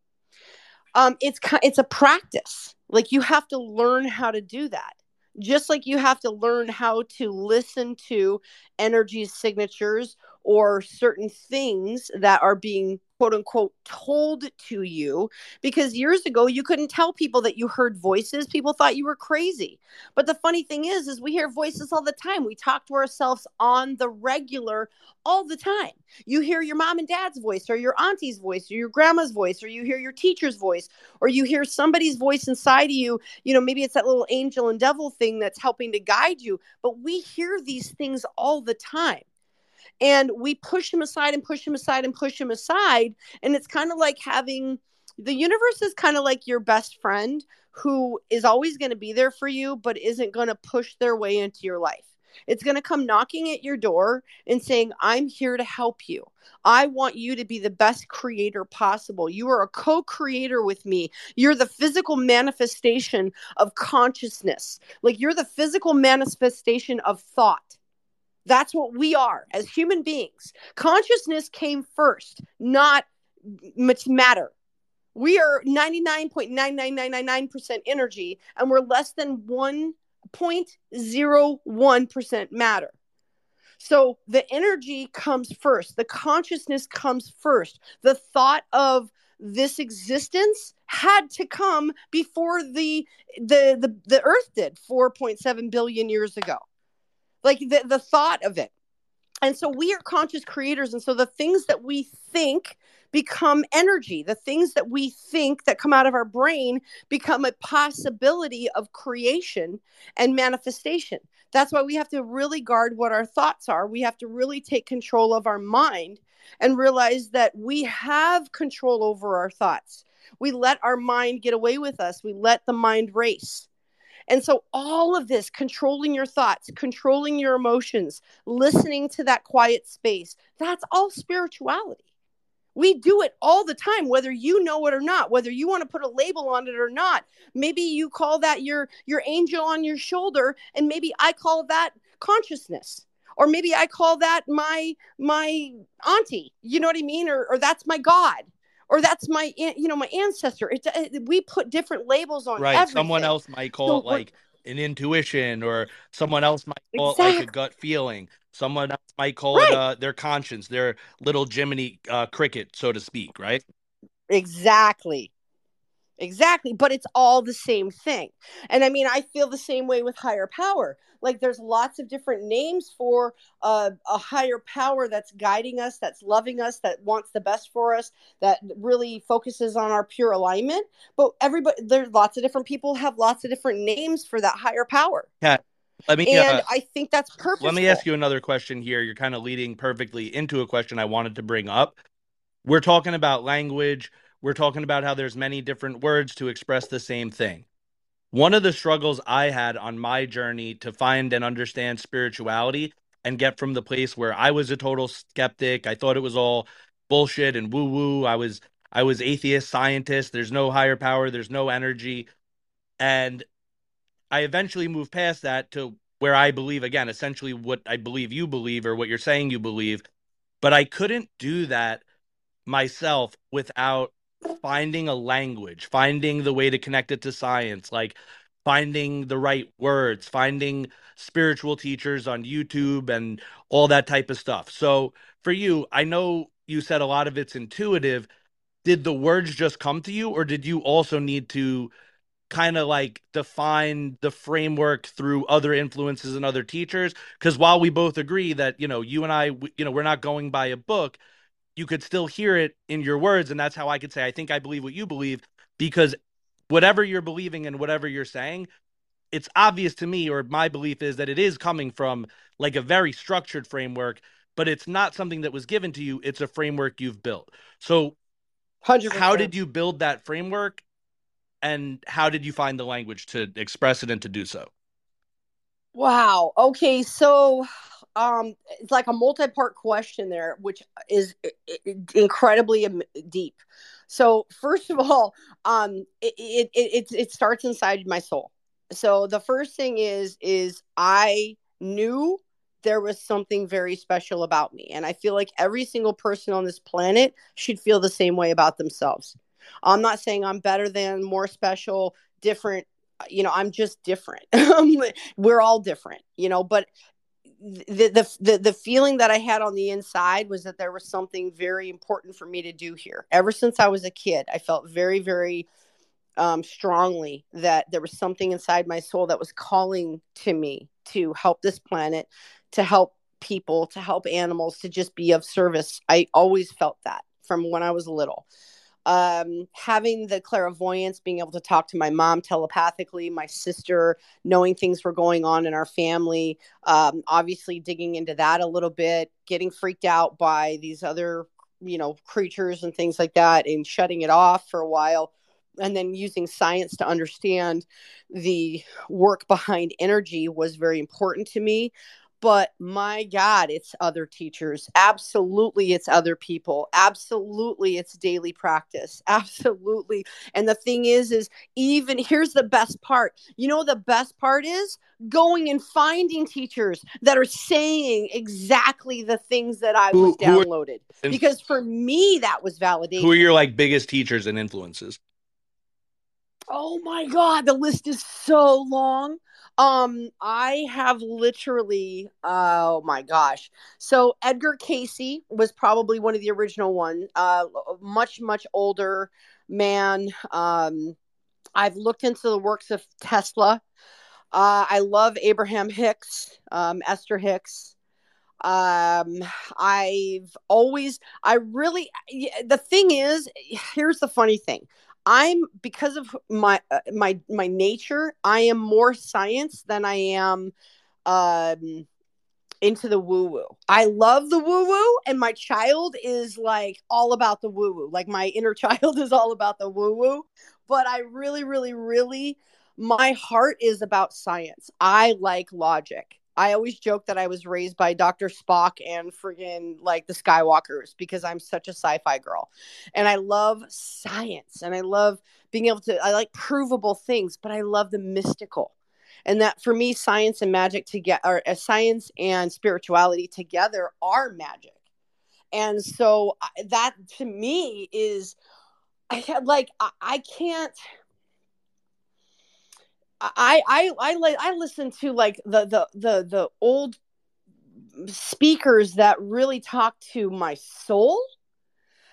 um, it's it's a practice. Like you have to learn how to do that just like you have to learn how to listen to energy signatures or certain things that are being quote unquote told to you. Because years ago you couldn't tell people that you heard voices. People thought you were crazy. But the funny thing is is we hear voices all the time. We talk to ourselves on the regular all the time. You hear your mom and dad's voice or your auntie's voice or your grandma's voice or you hear your teacher's voice or you hear somebody's voice inside of you. You know maybe it's that little angel and devil thing that's helping to guide you. But we hear these things all the time and we push him aside and push him aside and push him aside and it's kind of like having the universe is kind of like your best friend who is always going to be there for you but isn't going to push their way into your life It's going to come knocking at your door and saying, I'm here to help you. I want you to be the best creator possible. You are a co creator with me. You're the physical manifestation of consciousness. Like you're the physical manifestation of thought. That's what we are as human beings. Consciousness came first, not matter. We are 99.99999% energy, and we're less than 1.01% matter. So the energy comes first, the consciousness comes first. The thought of this existence had to come before the the the, the earth did 4.7 billion years ago like the, the thought of it. And so we are conscious creators. And so the things that we think become energy the things that we think that come out of our brain become a possibility of creation and manifestation. That's why we have to really guard what our thoughts are. We have to really take control of our mind and realize that we have control over our thoughts. We let our mind get away with us. We let the mind race and so, all of this, controlling your thoughts, controlling your emotions, listening to that quiet space, that's all spirituality. We do it all the time, whether you know it or not, whether you want to put a label on it or not. Maybe you call that your your angel on your shoulder, and maybe I call that consciousness or maybe i call that my my auntie you know what i mean or, or that's my god or that's my you know my ancestor it, it, we put different labels on right everything. someone else might call so it like an intuition or someone else might call exactly. it like a gut feeling someone else might call right. it uh, their conscience their little jiminy uh, cricket so to speak right exactly Exactly, but it's all the same thing. And I mean, I feel the same way with higher power. Like there's lots of different names for uh, a higher power that's guiding us, that's loving us, that wants the best for us, that really focuses on our pure alignment. But everybody, there's lots of different people have lots of different names for that higher power. Yeah. Let me, and uh, I think that's perfect. Let me ask you another question here. You're kind of leading perfectly into a question I wanted to bring up. We're talking about language we're talking about how there's many different words to express the same thing. One of the struggles I had on my journey to find and understand spirituality and get from the place where I was a total skeptic, I thought it was all bullshit and woo woo. I was I was atheist scientist. There's no higher power, there's no energy. And I eventually moved past that to where I believe again, essentially what I believe you believe or what you're saying you believe. But I couldn't do that myself without finding a language, finding the way to connect it to science, like finding the right words, finding spiritual teachers on YouTube and all that type of stuff. So for you, I know you said a lot of it's intuitive. Did the words just come to you, or did you also need to kind of like define the framework through other influences and other teachers? Because while we both agree that, you know, you and I, you know, we're not going by a book, you could still hear it in your words and that's how i could say i think i believe what you believe because whatever you're believing and whatever you're saying it's obvious to me or my belief is that it is coming from like a very structured framework but it's not something that was given to you it's a framework you've built so 100%. how did you build that framework and how did you find the language to express it and to do so wow okay so um it's like a multi-part question there which is incredibly deep. So first of all um it it it, it starts inside my soul. So the first thing is is i knew there was something very special about me and i feel like every single person on this planet should feel the same way about themselves. I'm not saying i'm better than more special different you know i'm just different. We're all different you know but the, the the feeling that I had on the inside was that there was something very important for me to do here. Ever since I was a kid, I felt very very um, strongly that there was something inside my soul that was calling to me to help this planet, to help people, to help animals, to just be of service. I always felt that from when I was little um, having the clairvoyance, being able to talk to my mom telepathically, my sister, knowing things were going on in our family, um, obviously digging into that a little bit, getting freaked out by these other, you know, creatures and things like that, and shutting it off for a while. And then using science to understand the work behind energy was very important to me. But my god it's other teachers. Absolutely it's other people. Absolutely it's daily practice. Absolutely. And the thing is is even here's the best part. You know the best part is? Going and finding teachers that are saying exactly the things that i was Who- who are- downloaded. because for me that was validation. Who are your like biggest teachers and influences? Oh my god, the list is so long. Um, I have literally, oh my gosh. So Edgar Cayce was probably one of the original ones. Uh, much much older man. Um, I've looked into the works of Tesla. Uh, I love Abraham Hicks, um, Esther Hicks. Um, I've always, I really, the thing is, here's the funny thing. I'm because of my uh, my my nature. I am more science than I am um into the woo woo. I love the woo woo, and my child is like all about the woo woo. Like my inner child is all about the woo woo. But I really, really, really, my heart is about science. I like logic. I always joke that I was raised by Dr. Spock and friggin' like the Skywalkers because I'm such a sci fi girl. And I love science and I love being able to, I like provable things, but I love the mystical. And that for me, science and magic together, or uh, science and spirituality together are magic. And so that to me is I had like, I, I can't. I I I I listen to like the the the the old speakers that really talk to my soul,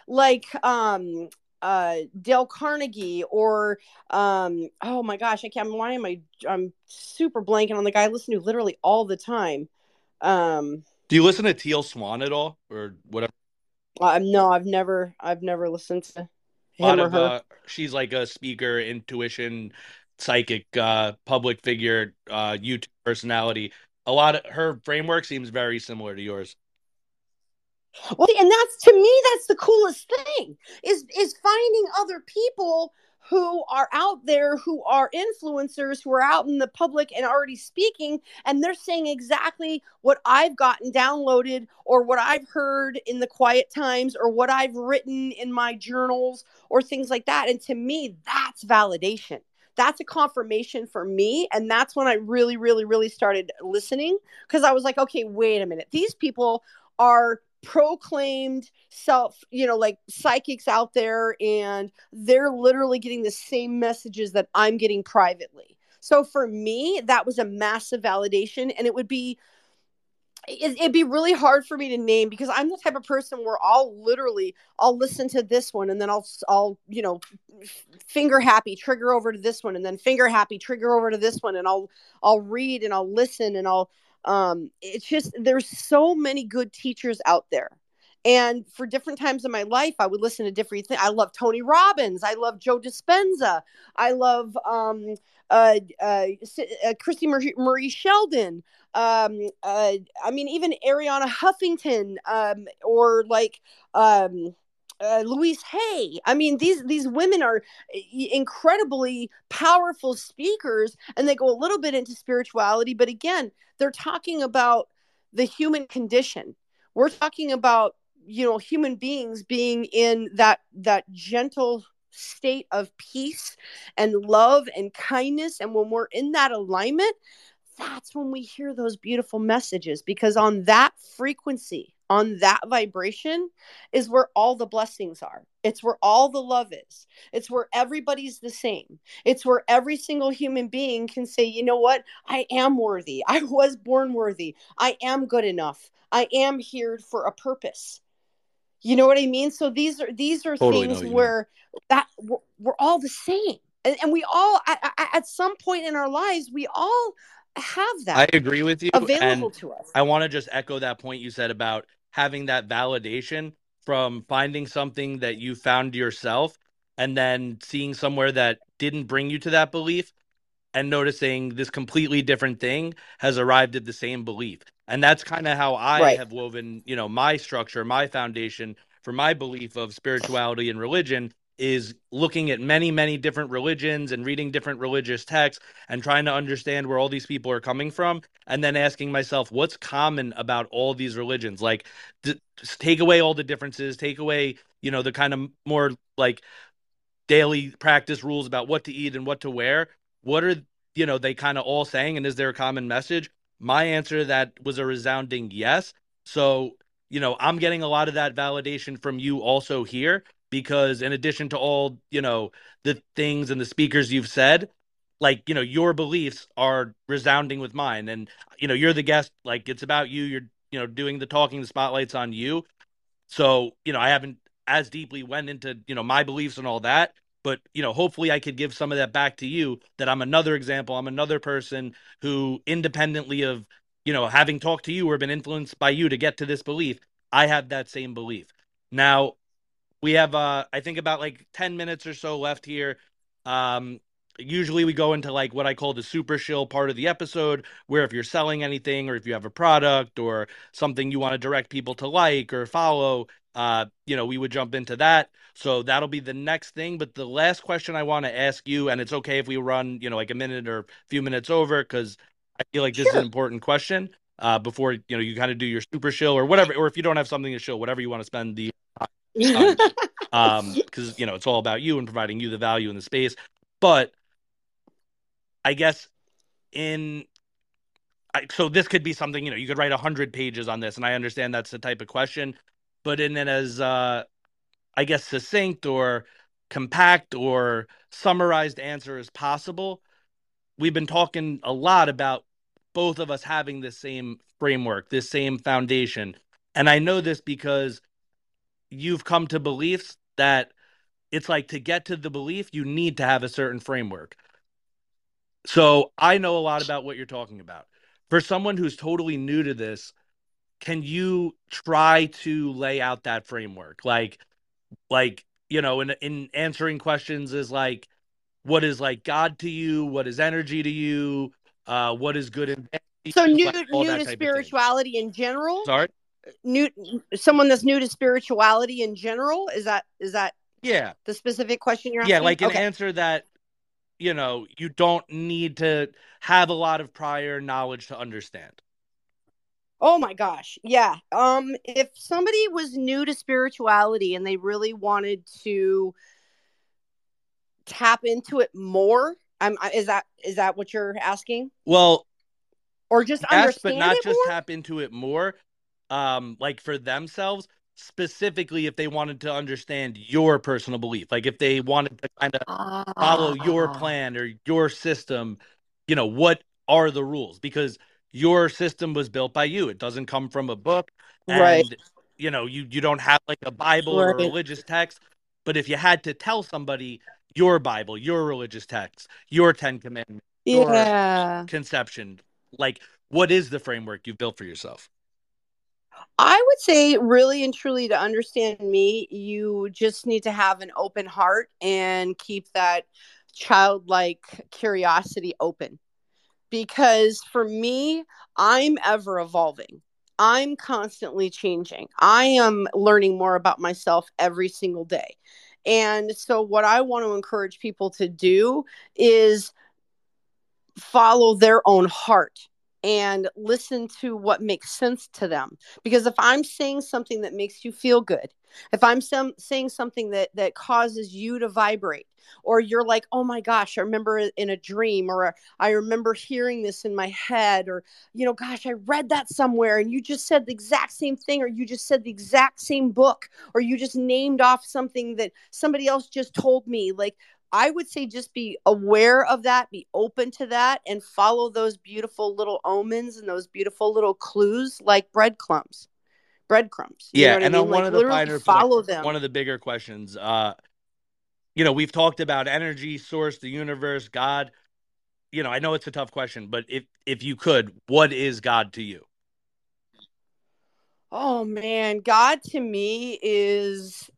like um uh Dale Carnegie or um oh my gosh I can't why am I I'm super blanking on the guy I listen to literally all the time. Um Do you listen to Teal Swan at all, or whatever? uh, no I've never I've never listened to A lot or of her. uh, she's like a speaker, intuition, psychic, uh, public figure, uh, YouTube personality. A lot of her framework seems very similar to yours. Well, and that's to me, that's the coolest thing is is finding other people who are out there, who are influencers, who are out in the public and already speaking, and they're saying exactly what I've gotten downloaded or what I've heard in the quiet times or what I've written in my journals or things like that. And to me, that's validation. That's a confirmation for me. And that's when I really, really, really started listening because I was like, okay, wait a minute. These people are proclaimed self you know like psychics out there and they're literally getting the same messages that i'm getting privately so for me that was a massive validation and it would be it, it'd be really hard for me to name because i'm the type of person where i'll literally i'll listen to this one and then i'll i'll you know finger happy trigger over to this one and then finger happy trigger over to this one and i'll i'll read and i'll listen and i'll um it's just there's so many good teachers out there and for different times in my life i would listen to different things i love tony robbins i love joe dispenza i love um uh, uh, uh christie marie, marie sheldon um uh i mean even arianna huffington um or like um uh, Louise Hay. I mean, these these women are incredibly powerful speakers, and they go a little bit into spirituality. But again, they're talking about the human condition. We're talking about you know human beings being in that that gentle state of peace and love and kindness. And when we're in that alignment, that's when we hear those beautiful messages because on that frequency on that vibration is where all the blessings are. It's where all the love is. It's where everybody's the same. It's where every single human being can say, you know what? I am worthy. I was born worthy. I am good enough. I am here for a purpose. You know what I mean? So these are these are Totally things know what you where that we're, we're all the same. And, and we all at, at some point in our lives, we all have that I agree with you, available to us. I want to just echo that point you said about having that validation from finding something that you found yourself and then seeing somewhere that didn't bring you to that belief and noticing this completely different thing has arrived at the same belief. And that's kind of how I Right. have woven, you know, my structure, my foundation for my belief of spirituality and religion is looking at many, many different religions and reading different religious texts and trying to understand where all these people are coming from. And then asking myself, what's common about all these religions? Like, d- take away all the differences, take away, you know, the kind of more like daily practice rules about what to eat and what to wear. What are, you know, they kind of all saying? And is there a common message? My answer to that was a resounding yes. So, you know, I'm getting a lot of that validation from you also here because in addition to all, you know, the things and the speakers you've said, like, you know, your beliefs are resounding with mine and you know, you're the guest, like it's about you, you're, you know, doing the talking, the spotlights on you. So, you know, I haven't as deeply went into, you know, my beliefs and all that, but you know hopefully i could give some of that back to you that i'm another example i'm another person who independently of you know having talked to you or been influenced by you to get to this belief i have that same belief. Now we have uh i think about like 10 minutes or so left here. Um usually we go into like what I call the super shill part of the episode, where if you're selling anything or if you have a product or something you want to direct people to like or follow, uh, you know, we would jump into that. So that'll be the next thing. But the last question I want to ask you, and it's okay if we run, you know, like a minute or a few minutes over, because I feel like this sure. is an important question. Uh, before you know, you kind of do your super shill or whatever, or if you don't have something to show, whatever you want to spend the um, because you know it's all about you and providing you the value in the space. But I guess in I, so this could be something you know you could write a hundred pages on this, and I understand that's the type of question, but in it as uh, I guess succinct or compact or summarized answer as possible. We've been talking a lot about both of us having the same framework, this same foundation, and I know this because you've come to beliefs that it's like to get to the belief you need to have a certain framework so I know a lot about what you're talking about. For someone who's totally new to this, can you try to lay out that framework? Like, like you know, in in answering questions is like, what is like God to you? What is energy to you? Uh, what is good and bad? So new like, new to spirituality in general. Sorry, new someone that's new to spirituality in general. Is that is that yeah the specific question you're asking? Yeah, like an okay. answer that you know, you don't need to have a lot of prior knowledge to understand. Oh my gosh. Yeah. Um if somebody was new to spirituality and they really wanted to tap into it more, I'm is that is that what you're asking? Well, or just understand but not just more? tap into it more um like for themselves specifically if they wanted to understand your personal belief like if they wanted to kind of uh, follow your ah. plan or your system you know what are the rules because your system was built by you it doesn't come from a book and right. you know you you don't have like a bible right. or a religious text but if you had to tell somebody your bible your religious text your 10 commandments yeah. conception like what is the framework you've built for yourself I would say, really and truly, to understand me, you just need to have an open heart and keep that childlike curiosity open. Because for me, I'm ever evolving. I'm constantly changing. I am learning more about myself every single day. And so, what I want to encourage people to do is follow their own heart and listen to what makes sense to them. Because if i'm saying something that makes you feel good if i'm some, saying something that that causes you to vibrate or you're like oh my gosh i remember in a dream or i remember hearing this in my head or you know gosh i read that somewhere and you just said the exact same thing or you just said the exact same book or you just named off something that somebody else just told me like I would say just be aware of that, be open to that, and follow those beautiful little omens and those beautiful little clues like breadcrumbs. Breadcrumbs. yeah, and I mean? one like, of the finer follow points, them. One of the bigger questions. Uh, you know, we've talked about energy, source, the universe, God. You know, I know it's a tough question, but if if you could, what is God to you? Oh man, God to me is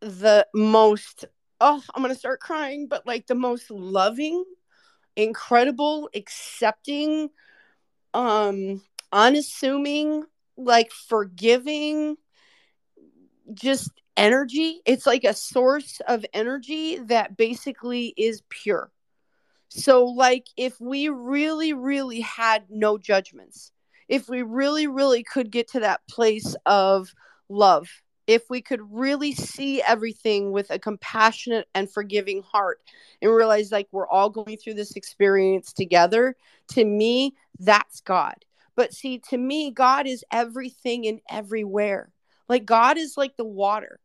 the most oh, I'm going to start crying, but like the most loving, incredible, accepting, um, unassuming, like forgiving, just energy. It's like a source of energy that basically is pure. So, like, if we really, really had no judgments, if we really, really could get to that place of love, if we could really see everything with a compassionate and forgiving heart and realize like we're all going through this experience together, to me, that's God. But see, to me, God is everything and everywhere. Like, God is like the water.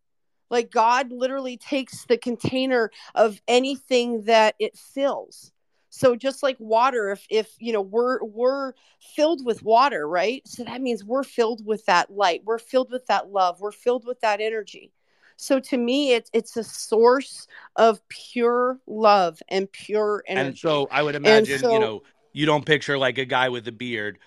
Like, God literally takes the container of anything that it fills so just like water if if you know we're we're filled with water right? So that means we're filled with that light we're filled with that love we're filled with that energy. So to me it's it's a source of pure love and pure energy. and so i would imagine so, you know you don't picture like a guy with a beard.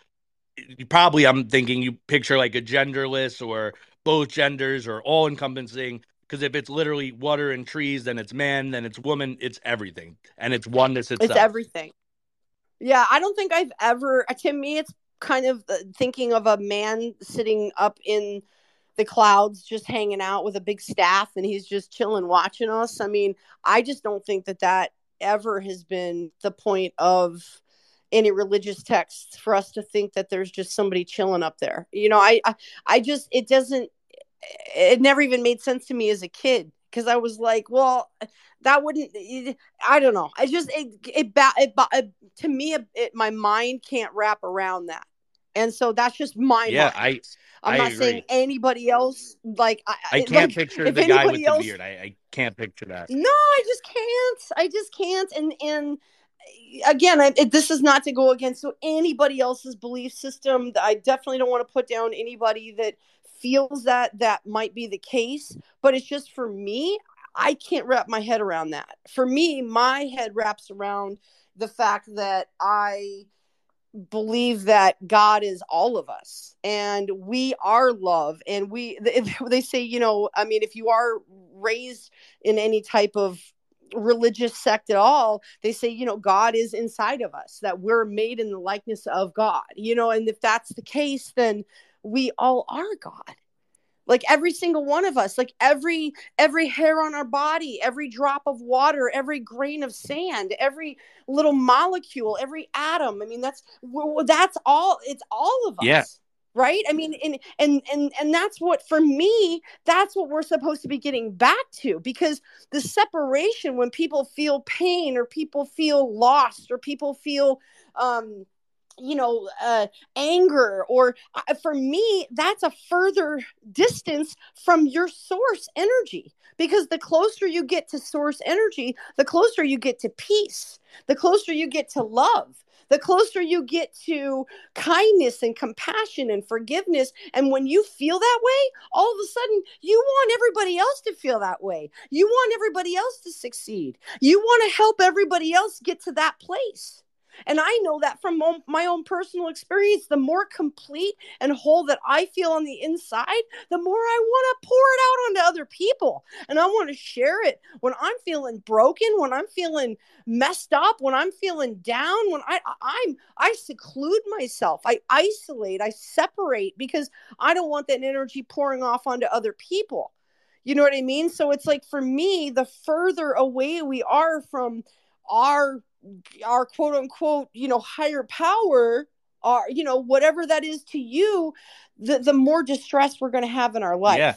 You probably i'm thinking you picture like a genderless or both genders or all encompassing because if it's literally water and trees, then it's man, then it's woman, it's everything, and it's oneness itself. It's everything. Yeah, I don't think I've ever. Uh, to me, it's kind of thinking of a man sitting up in the clouds, just hanging out with a big staff, and he's just chilling, watching us. I mean, I just don't think that that ever has been the point of any religious texts for us to think that there's just somebody chilling up there. You know, I, I, I just it doesn't it never even made sense to me as a kid because I was like, well, that wouldn't. I don't know. I just it it, it, it to me it, my mind can't wrap around that, and so that's just my yeah. Mind. I I'm I not agree. saying anybody else like I, I can't like, picture the guy with else, the beard. I, I can't picture that. No, I just can't. I just can't. And and again, I, it, this is not to go against so anybody else's belief system. I definitely don't want to put down anybody that feels that that might be the case, but it's just for me, I can't wrap my head around that. For me, my head wraps around the fact that I believe that God is all of us and we are love and we they say you know I mean if you are raised in any type of religious sect at all they say you know god is inside of us that we're made in the likeness of god you know and if that's the case then we all are God. Like every single one of us, like every every hair on our body, every drop of water, every grain of sand, every little molecule, every atom. I mean, that's that's all. It's all of us. Yeah right i mean and and and and that's what for me that's what we're supposed to be getting back to because the separation when people feel pain or people feel lost or people feel um you know uh, anger or uh, for me that's a further distance from your source energy because the closer you get to source energy the closer you get to peace the closer you get to love the closer you get to kindness and compassion and forgiveness. And when you feel that way, all of a sudden you want everybody else to feel that way. You want everybody else to succeed. You want to help everybody else get to that place. And I know that from my own personal experience, the more complete and whole that I feel on the inside, the more I want to pour it out onto other people. And I want to share it when I'm feeling broken, when I'm feeling messed up, when I'm feeling down, when I I'm I seclude myself. I isolate, I separate because I don't want that energy pouring off onto other people. You know what I mean? So it's like for me, the further away we are from our our quote unquote you know higher power or you know whatever that is to you the, the more distress we're going to have in our life. Yeah.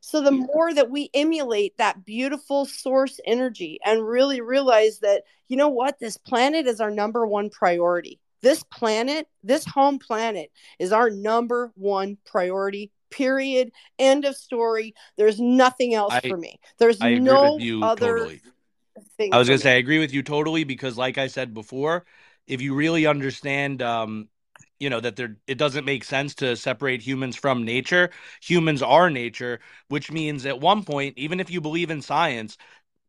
so the more that we emulate that beautiful source energy and really realize that you know what this planet is our number one priority. This planet this home planet is our number one priority period. End of story. There's nothing else I, for me. There's no other totally thing. I was gonna say I agree with you totally because, like I said before, if you really understand, um, you know that there it doesn't make sense to separate humans from nature. Humans are nature, which means at one point, even if you believe in science,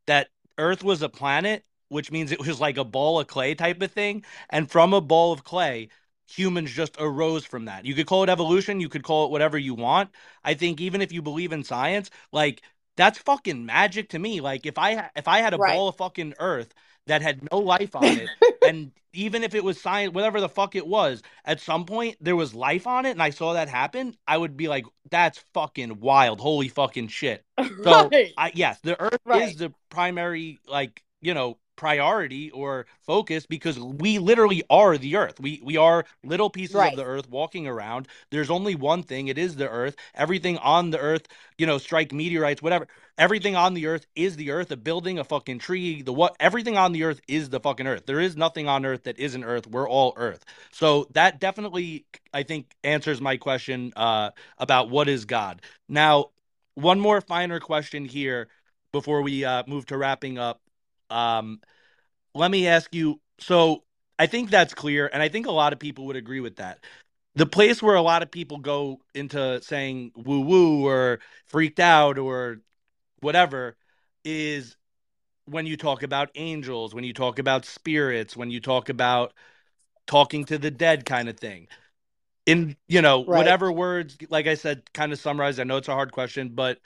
that Earth was a planet, which means it was like a ball of clay type of thing, and from a ball of clay, humans just arose from that. You could call it evolution, you could call it whatever you want. I think even if you believe in science, like that's fucking magic to me. Like if I if I had a right. ball of fucking earth that had no life on it and even if it was science, whatever the fuck it was, at some point there was life on it, and I saw that happen, I would be like, "That's fucking wild! Holy fucking shit!" So, right. I yes, the Earth Right. is the primary, like you know, priority or focus because we literally are the Earth. We we are little pieces Right. of the Earth walking around. There's only one thing. It is the Earth. Everything on the Earth, you know, strike meteorites, whatever. Everything on the Earth is the Earth. A building, a fucking tree, the what? Everything on the Earth is the fucking Earth. There is nothing on Earth that isn't Earth. We're all Earth. So that definitely, I think, answers my question uh, about what is God. Now, one more finer question here before we uh, move to wrapping up. Um, let me ask you. So I think that's clear, and I think a lot of people would agree with that. The place where a lot of people go into saying woo woo or freaked out or whatever is when you talk about angels, when you talk about spirits, when you talk about talking to the dead kind of thing. In, you know, Right. whatever words, like I said, kind of summarize. I know it's a hard question, but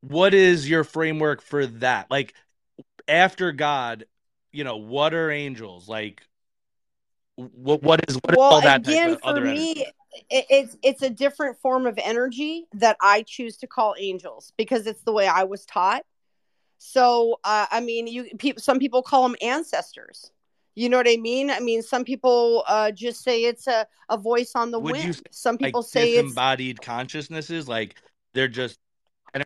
what is your framework for that? Like after God, you know, what are angels? Like what what is what is well, all that again, for energy? me, it's it's a different form of energy that I choose to call angels because it's the way I was taught. So, uh, I mean, you people, some people call them ancestors. You know what I mean? I mean, some people uh, just say it's a, a voice on the Would wind. say, Some Like people say it's disembodied consciousnesses, like they're just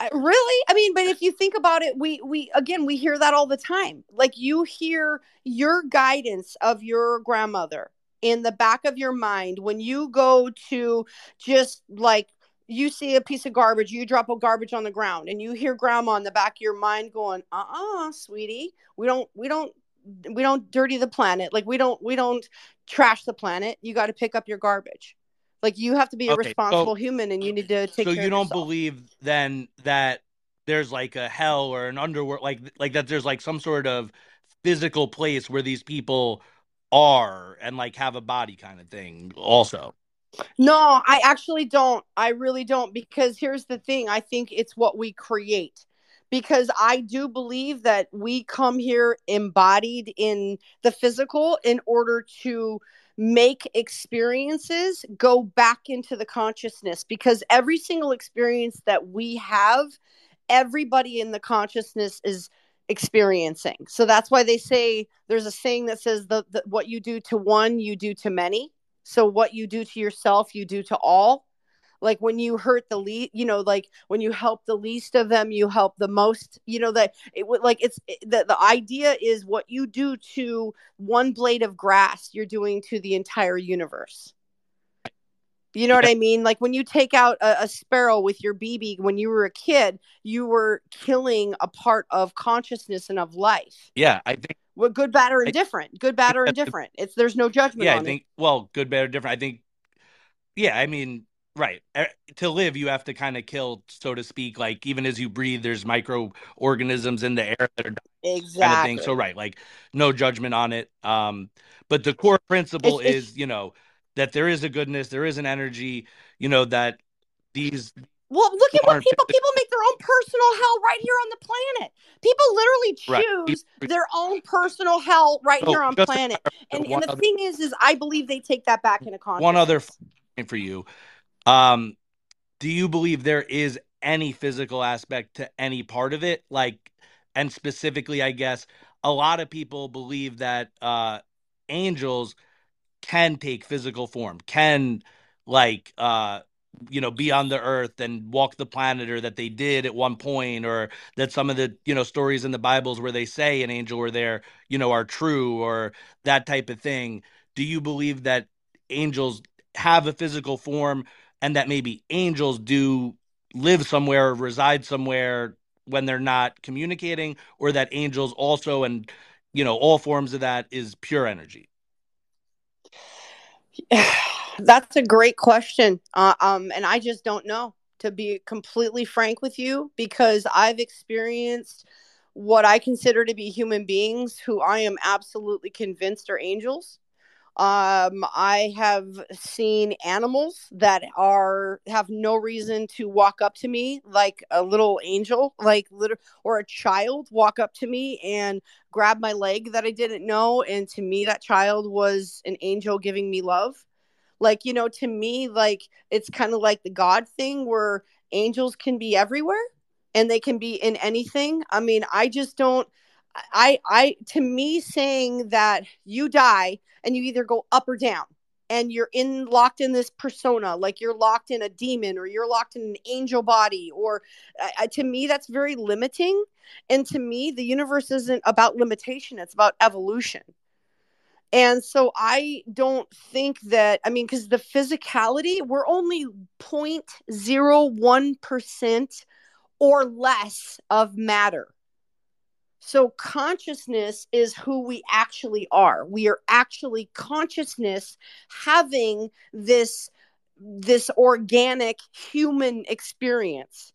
I- really? I mean but if you think about it we we again we hear that all the time. Like you hear your guidance of your grandmother in the back of your mind when you go to just like you see a piece of garbage you drop a garbage on the ground and you hear grandma in the back of your mind going uh-uh sweetie we don't we don't we don't dirty the planet. Like we don't we don't trash the planet. You got to pick up your garbage like you have to be a Okay, so- responsible human and you need to take so you don't yourself. believe then that there's like a hell or an underworld like like that there's like some sort of physical place where these people are and like have a body kind of thing also No, I actually don't. I really don't because here's the thing. I think it's what we create. Because I do believe that we come here embodied in the physical in order to make experiences go back into the consciousness because every single experience that we have everybody in the consciousness is experiencing. So that's why they say there's a saying that says the, the what you do to one you do to many. So what you do to yourself, you do to all. Like when you hurt the least, you know, like when you help the least of them, you help the most. You know that it would like it's it, the the idea is what you do to one blade of grass, you're doing to the entire universe. You know what I mean? Like when you take out a, a sparrow with your BB when you were a kid, you were killing a part of consciousness and of life. yeah i think Well, good, bad, or I- indifferent. Good, bad, or indifferent. It's there's no judgment yeah i think well good bad or different i think yeah i mean right Eh, to live you have to kind of kill so to speak like even as you breathe there's microorganisms in the air that are it. kind Exactly. of thing. So right, like no judgment on it. Um, but the core principle It's- it's- is, you know, that there is a goodness, there is an energy, you know, that these Well, look at what people people make their own personal hell right here on the planet. People literally Right. choose their own personal hell right So, here on planet. And, and the other- thing is, is I believe they take that back into consciousness. one other point for you. Um, do you believe there is any physical aspect to any part of it? Like, and specifically, I guess a lot of people believe that uh, angels can take physical form, can like uh, you know be on the earth and walk the planet, or that they did at one point, or that some of the you know stories in the Bibles where they say an angel were there, you know, are true, or that type of thing. Do you believe that angels have a physical form and that maybe angels do live somewhere reside somewhere when they're not communicating or that angels also and you know all forms of that is pure energy That's a great question. Uh, um, and I just don't know, to be completely frank with you, because I've experienced what I consider to be human beings who I am absolutely convinced are angels. Um, I have seen animals that are have no reason to walk up to me, like a little angel, like little or a child walk up to me and grab my leg that I didn't know, and to me that child was an angel giving me love. Like you know, to me, like it's kind of like the God thing where angels can be everywhere and they can be in anything. I mean, I just don't. I I to me saying that you die and you either go up or down and you're in locked in this persona like you're locked in a demon or you're locked in an angel body or uh, to me that's very limiting. And to me the universe isn't about limitation it's about evolution. And so i don't think that i mean because the physicality we're only 0.01% or less of matter so consciousness is who we actually are. We are actually consciousness having this this organic human experience.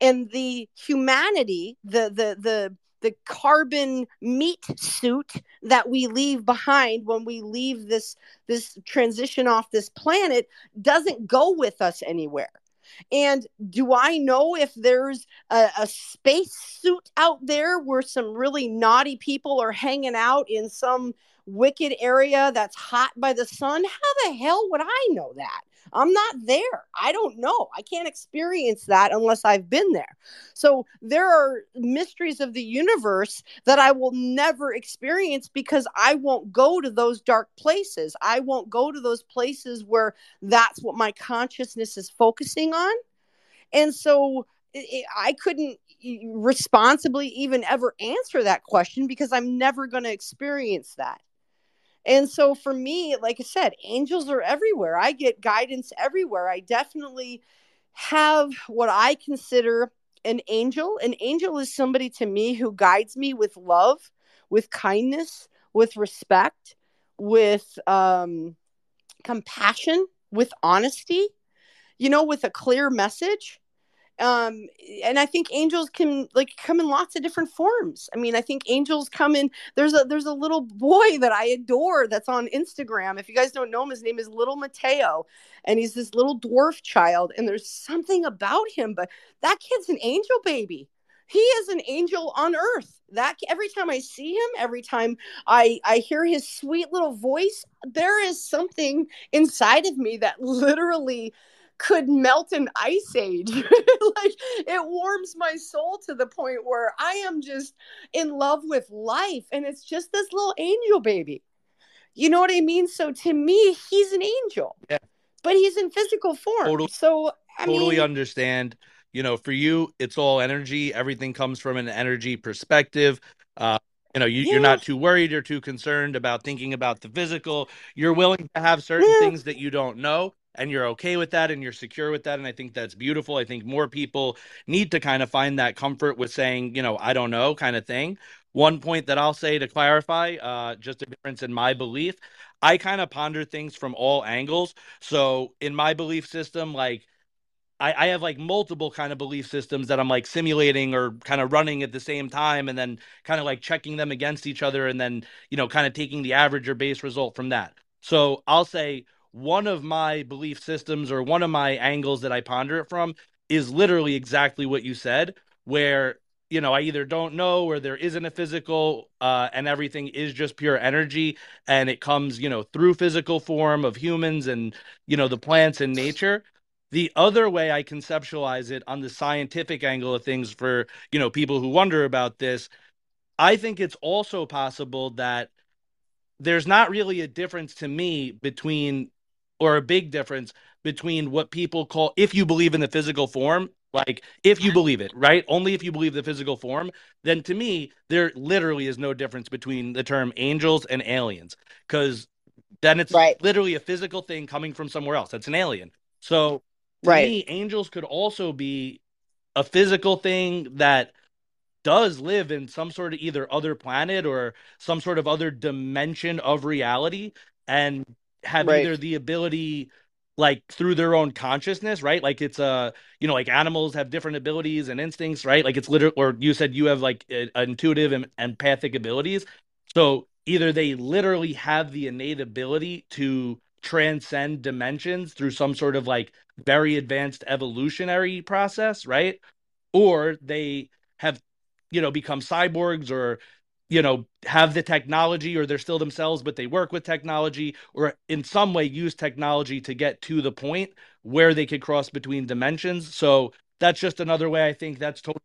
And the humanity, the the the the carbon meat suit that we leave behind when we leave this this transition off this planet doesn't go with us anywhere and do I know if there's a, a space suit out there where some really naughty people are hanging out in some wicked area that's hot by the sun? How the hell would I know that? I'm not there. I don't know. I can't experience that unless I've been there. So there are mysteries of the universe that I will never experience because I won't go to those dark places. I won't go to those places where that's what my consciousness is focusing on. And so I couldn't responsibly even ever answer that question because I'm never going to experience that. And so for me, like I said, angels are everywhere. I get guidance everywhere. I definitely have what I consider an angel. An angel is somebody to me who guides me with love, with kindness, with respect, with um, compassion, with honesty, you know, with a clear message um and i think angels can like come in lots of different forms. I mean i think angels come in there's a there's a little boy that i adore that's on instagram. If you guys don't know him his name is little mateo and he's this little dwarf child and there's something about him but that kid's an angel baby. He is an angel on earth. That every time i see him every time i i hear his sweet little voice there is something inside of me that literally could melt an ice age. like it warms my soul to the point where I am just in love with life. And it's just this little angel baby. You know what I mean? So to me, he's an angel. Yeah. But he's in physical form. Totally, so I totally mean, understand. You know, for you, it's all energy. Everything comes from an energy perspective. Uh, you know, you, yeah. you're not too worried or too concerned about thinking about the physical. You're willing to have certain yeah. things that you don't know and you're okay with that and you're secure with that and i think that's beautiful i think more people need to kind of find that comfort with saying you know i don't know kind of thing one point that i'll say to clarify uh, just a difference in my belief i kind of ponder things from all angles so in my belief system like I, I have like multiple kind of belief systems that I'm like simulating or kind of running at the same time and then kind of like checking them against each other and then, you know, kind of taking the average or base result from that. So I'll say one of my belief systems or one of my angles that I ponder it from is literally exactly what you said, where you know I either don't know or there isn't a physical, uh, and everything is just pure energy, and it comes you know through physical form of humans and you know the plants and nature. The other way I conceptualize it on the scientific angle of things for you know people who wonder about this, I think it's also possible that there's not really a difference to me between or a big difference between what people call if you believe in the physical form like if you believe it right? Only if you believe the physical form then to me there literally is no difference between the term angels and aliens because then it's right. literally a physical thing coming from somewhere else. That's an alien. So right. me, angels could also be a physical thing that does live in some sort of either other planet or some sort of other dimension of reality. And have right. either the ability like through their own consciousness, right? Like it's a, uh, you know, like animals have different abilities and instincts, right? Like it's literally, or you said you have like intuitive and empathic abilities. So either they literally have the innate ability to transcend dimensions through some sort of like very advanced evolutionary process, right? Or they have, you know, become cyborgs or, you know, have the technology or they're still themselves, but they work with technology or in some way use technology to get to the point where they could cross between dimensions. So that's just another way I think that's totally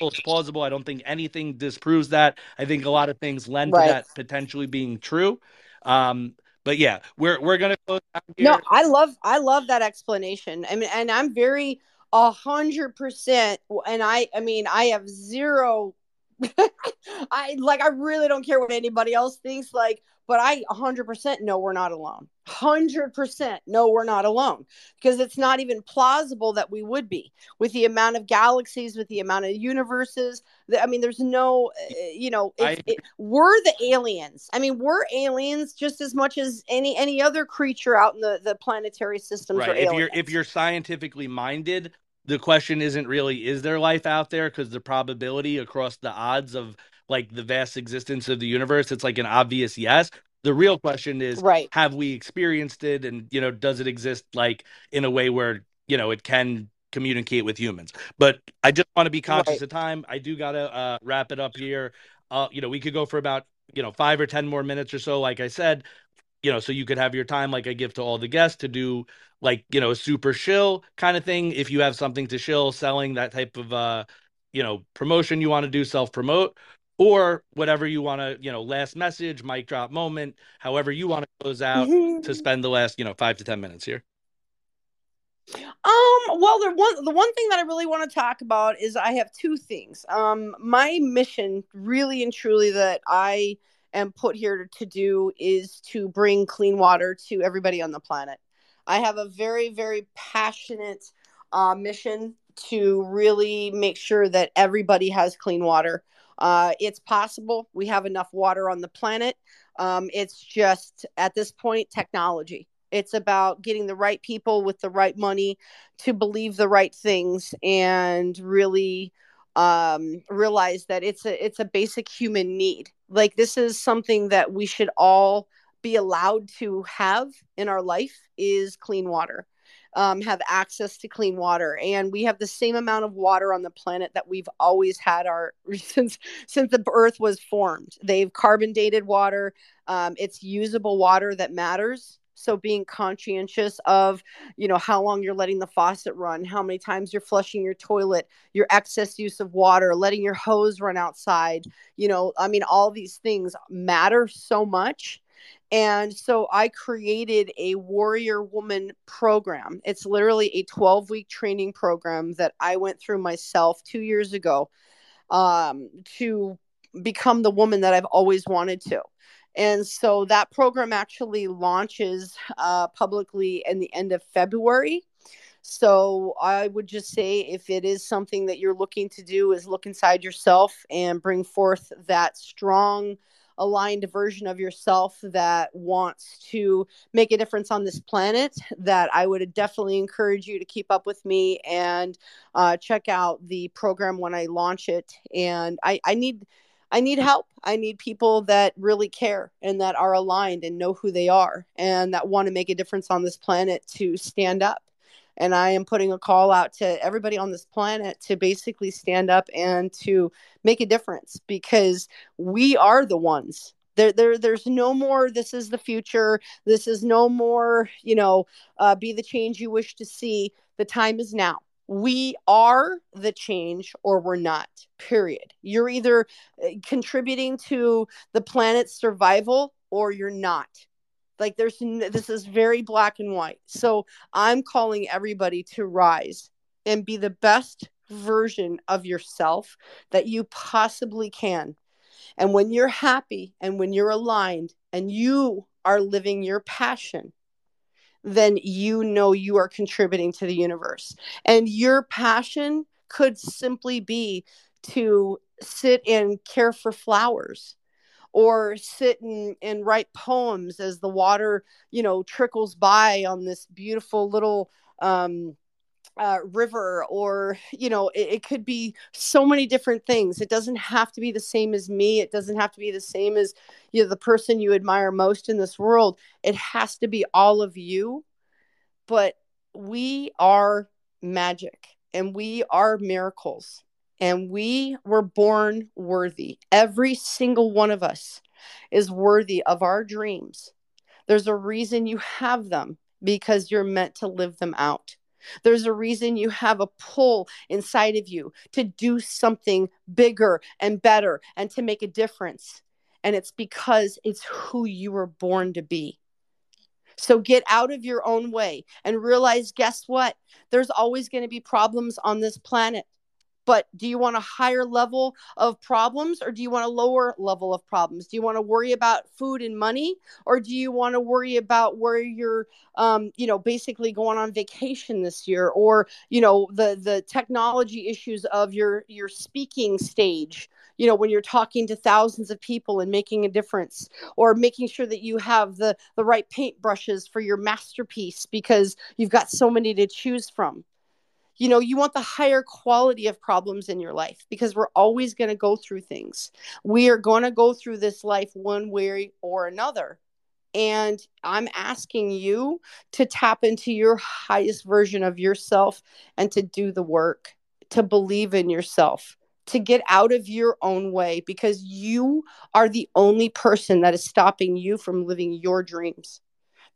it's plausible. I don't think anything disproves that. I think a lot of things lend right. to that potentially being true. Um, but yeah, we're we're gonna close No, I love I love that explanation. I mean, and I'm very a hundred percent. And I I mean, I have zero. I like I really don't care what anybody else thinks. Like but I 100% know we're not alone. 100% know we're not alone because it's not even plausible that we would be with the amount of galaxies, with the amount of universes. I mean, there's no, uh, you know, I, it, we're the aliens. I mean, we're aliens just as much as any any other creature out in the the planetary systems. Right. if you're if you're scientifically minded, the question isn't really is there life out there? Because the probability across the odds of like the vast existence of the universe it's like an obvious yes. The real question is right. have we experienced it? And you know does it exist like in a way where you know it can communicate with humans? But i just want to be conscious right. of time. I do gotta uh, wrap it up here. Uh, you know we could go for about you know five or ten more minutes or so like i said you know so you could have your time like i give to all the guests to do like you know a super shill kind of thing if you have something to shill selling that type of uh you know promotion you want to do self promote or whatever you want to, you know, last message, mic drop moment, however you want to close out mm-hmm. to spend the last, you know, five to 10 minutes here. Um, well, the one the one thing that I really want to talk about is I have two things. Um, my mission, really and truly, that I am put here to do is to bring clean water to everybody on the planet. I have a very, very passionate uh, mission to really make sure that everybody has clean water. Uh, it's possible. We have enough water on the planet. Um, it's just at this point technology. It's about getting the right people with the right money to believe the right things and really um, realize that it's a it's a basic human need. Like this is something that we should all be allowed to have in our life is clean water um, have access to clean water. And we have the same amount of water on the planet that we've always had our since since the earth was formed. They've carbon dated water. Um, it's usable water that matters so being conscientious of you know how long you're letting the faucet run how many times you're flushing your toilet your excess use of water letting your hose run outside you know i mean all these things matter so much and so I created a warrior woman program. It's literally a 12 week training program that I went through myself two years ago um, to become the woman that I've always wanted to. And so that program actually launches uh, publicly in the end of February. So I would just say if it is something that you're looking to do is look inside yourself and bring forth that strong aligned version of yourself that wants to make a difference on this planet, that I would definitely encourage you to keep up with me and uh, check out the program when I launch it. And I, I need. I need help. I need people that really care and that are aligned and know who they are and that want to make a difference on this planet to stand up and I am putting a call out to everybody on this planet to basically stand up and to make a difference because we are the ones. There, there, there's no more. This is the future. This is no more. You know, uh, be the change you wish to see. The time is now. We are the change, or we're not. Period. You're either uh, contributing to the planet's survival, or you're not like there's this is very black and white. So I'm calling everybody to rise and be the best version of yourself that you possibly can. And when you're happy and when you're aligned and you are living your passion, then you know you are contributing to the universe. And your passion could simply be to sit and care for flowers or sit and, and write poems as the water you know trickles by on this beautiful little um, uh, river or you know it, it, could be so many different things. It doesn't have to be the same as me. It doesn't have to be the same as you know the person you admire most in this world. It has to be all of you. But we are magic and we are miracles and we were born worthy. Every single one of us is worthy of our dreams. There's a reason you have them because you're meant to live them out there's a reason you have a pull inside of you to do something bigger and better and to make a difference. And it's because it's who you were born to be. So get out of your own way and realize guess what? There's always going to be problems on this planet but do you want a higher level of problems or do you want a lower level of problems? Do you want to worry about food and money or do you want to worry about where you're um, you know basically going on vacation this year or you know the the technology issues of your your speaking stage? You know when you're talking to thousands of people and making a difference or making sure that you have the the right paint brushes for your masterpiece because you've got so many to choose from you know you want the higher quality of problems in your life because we're always going to go through things. We are going to go through this life one way or another. And i'm asking you to tap into your highest version of yourself and to do the work to believe in yourself to get out of your own way because you are the only person that is stopping you from living your dreams.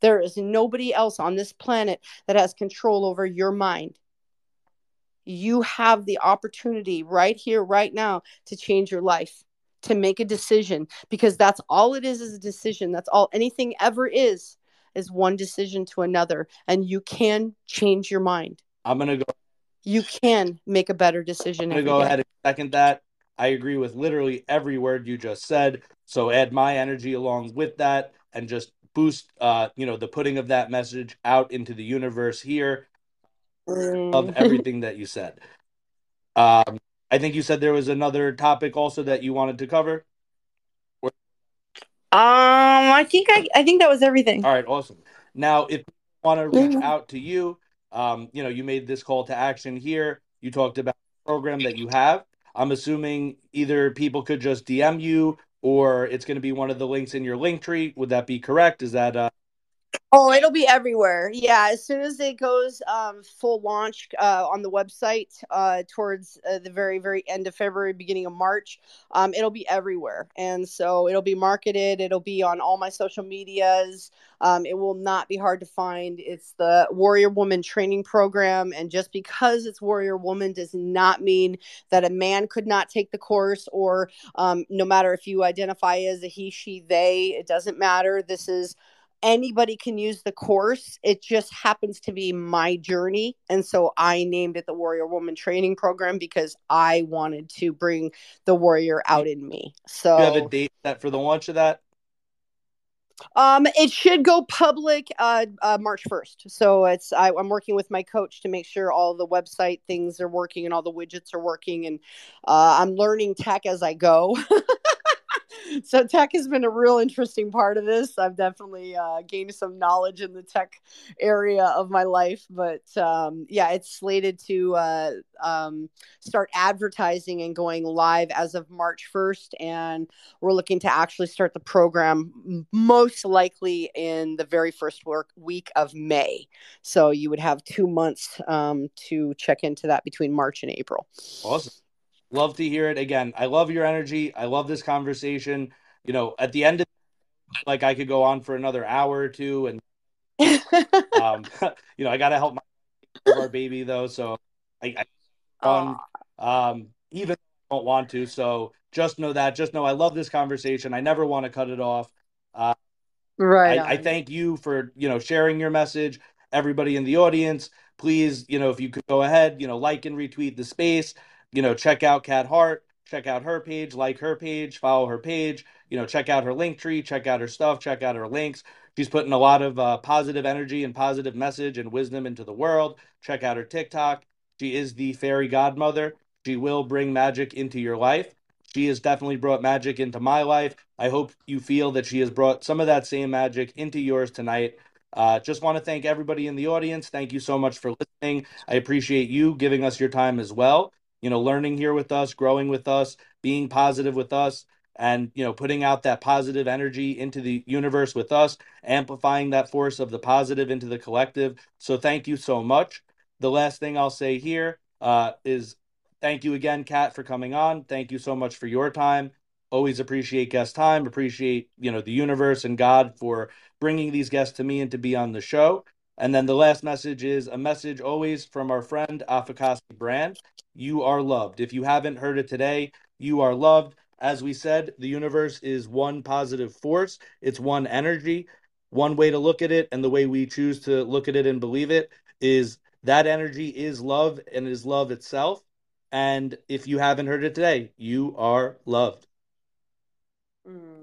There is nobody else on this planet that has control over your mind you have the opportunity right here, right now, to change your life, to make a decision, because that's all it is is a decision. That's all anything ever is, is one decision to another. And you can change your mind. I'm going to go. You can make a better decision. I'm going to go day. ahead and second that. I agree with literally every word you just said. So add my energy along with that and just boost uh, you know, the putting of that message out into the universe here mm. of everything that you said. Um, I think you said there was another topic also that you wanted to cover. Um, I think I, I think that was everything. All right, awesome. Now, if you want to reach out to you, um, you know, you made this call to action here. You talked about the program that you have. I'm assuming either people could just DM you or it's going to be one of the links in your link tree. Would that be correct? Is that uh, Oh, it'll be everywhere. Yeah, as soon as it goes um, full launch uh, on the website uh, towards uh, the very, very end of February, beginning of March, um, it'll be everywhere. And so it'll be marketed. It'll be on all my social medias. Um, it will not be hard to find. It's the Warrior Woman Training Program. And just because it's Warrior Woman does not mean that a man could not take the course, or um, no matter if you identify as a he, she, they, it doesn't matter. This is anybody can use the course. It just happens to be my journey. And so I named it the Warrior Woman Training Program because I wanted to bring the warrior out in me. So you have a date set for the launch of that? Um, it should go public uh, uh March first. So it's I, am working with my coach to make sure all the website things are working and all the widgets are working, and uh, I'm learning tech as I go. so tech has been a real interesting part of this. I've definitely uh, gained some knowledge in the tech area of my life, but um, yeah, it's slated to uh, um, start advertising and going live as of March 1st, and we're looking to actually start the program most likely in the very first work week of May. So you would have two months um, to check into that between March and April. Awesome. Love to hear it again. I love your energy. I love this conversation. You know, at the end of like I could go on for another hour or two and um you know, I got to help my our baby though, so I, I um even I don't want to. So just know that. Just know I love this conversation. I never want to cut it off. Uh, right. I, I, thank you for you know sharing your message. Everybody in the audience, please, you know, if you could go ahead, you know, like and retweet the space you know, check out Kat Heart, check out her page, like her page, follow her page, you know, check out her link tree, check out her stuff, check out her links. She's putting a lot of uh, positive energy and positive message and wisdom into the world. Check out her TikTok. She is the fairy godmother. She will bring magic into your life. She has definitely brought magic into my life. I hope you feel that she has brought some of that same magic into yours tonight. Uh, just want to thank everybody in the audience. Thank you so much for listening. I appreciate you giving us your time as well. You know, learning here with us, growing with us, being positive with us, and you know, putting out that positive energy into the universe with us, amplifying that force of the positive into the collective. So thank you so much. The last thing I'll say here uh, is thank you again, Kat, for coming on. Thank you so much for your time. Always appreciate guest time. Appreciate you know the universe and God for bringing these guests to me and to be on the show. And then the last message is a message always from our friend Afakasi Brand. You are loved. If you haven't heard it today, you are loved. As we said, the universe is one positive force, it's one energy. One way to look at it, and the way we choose to look at it and believe it, is that energy is love and is love itself. And if you haven't heard it today, you are loved. Mm.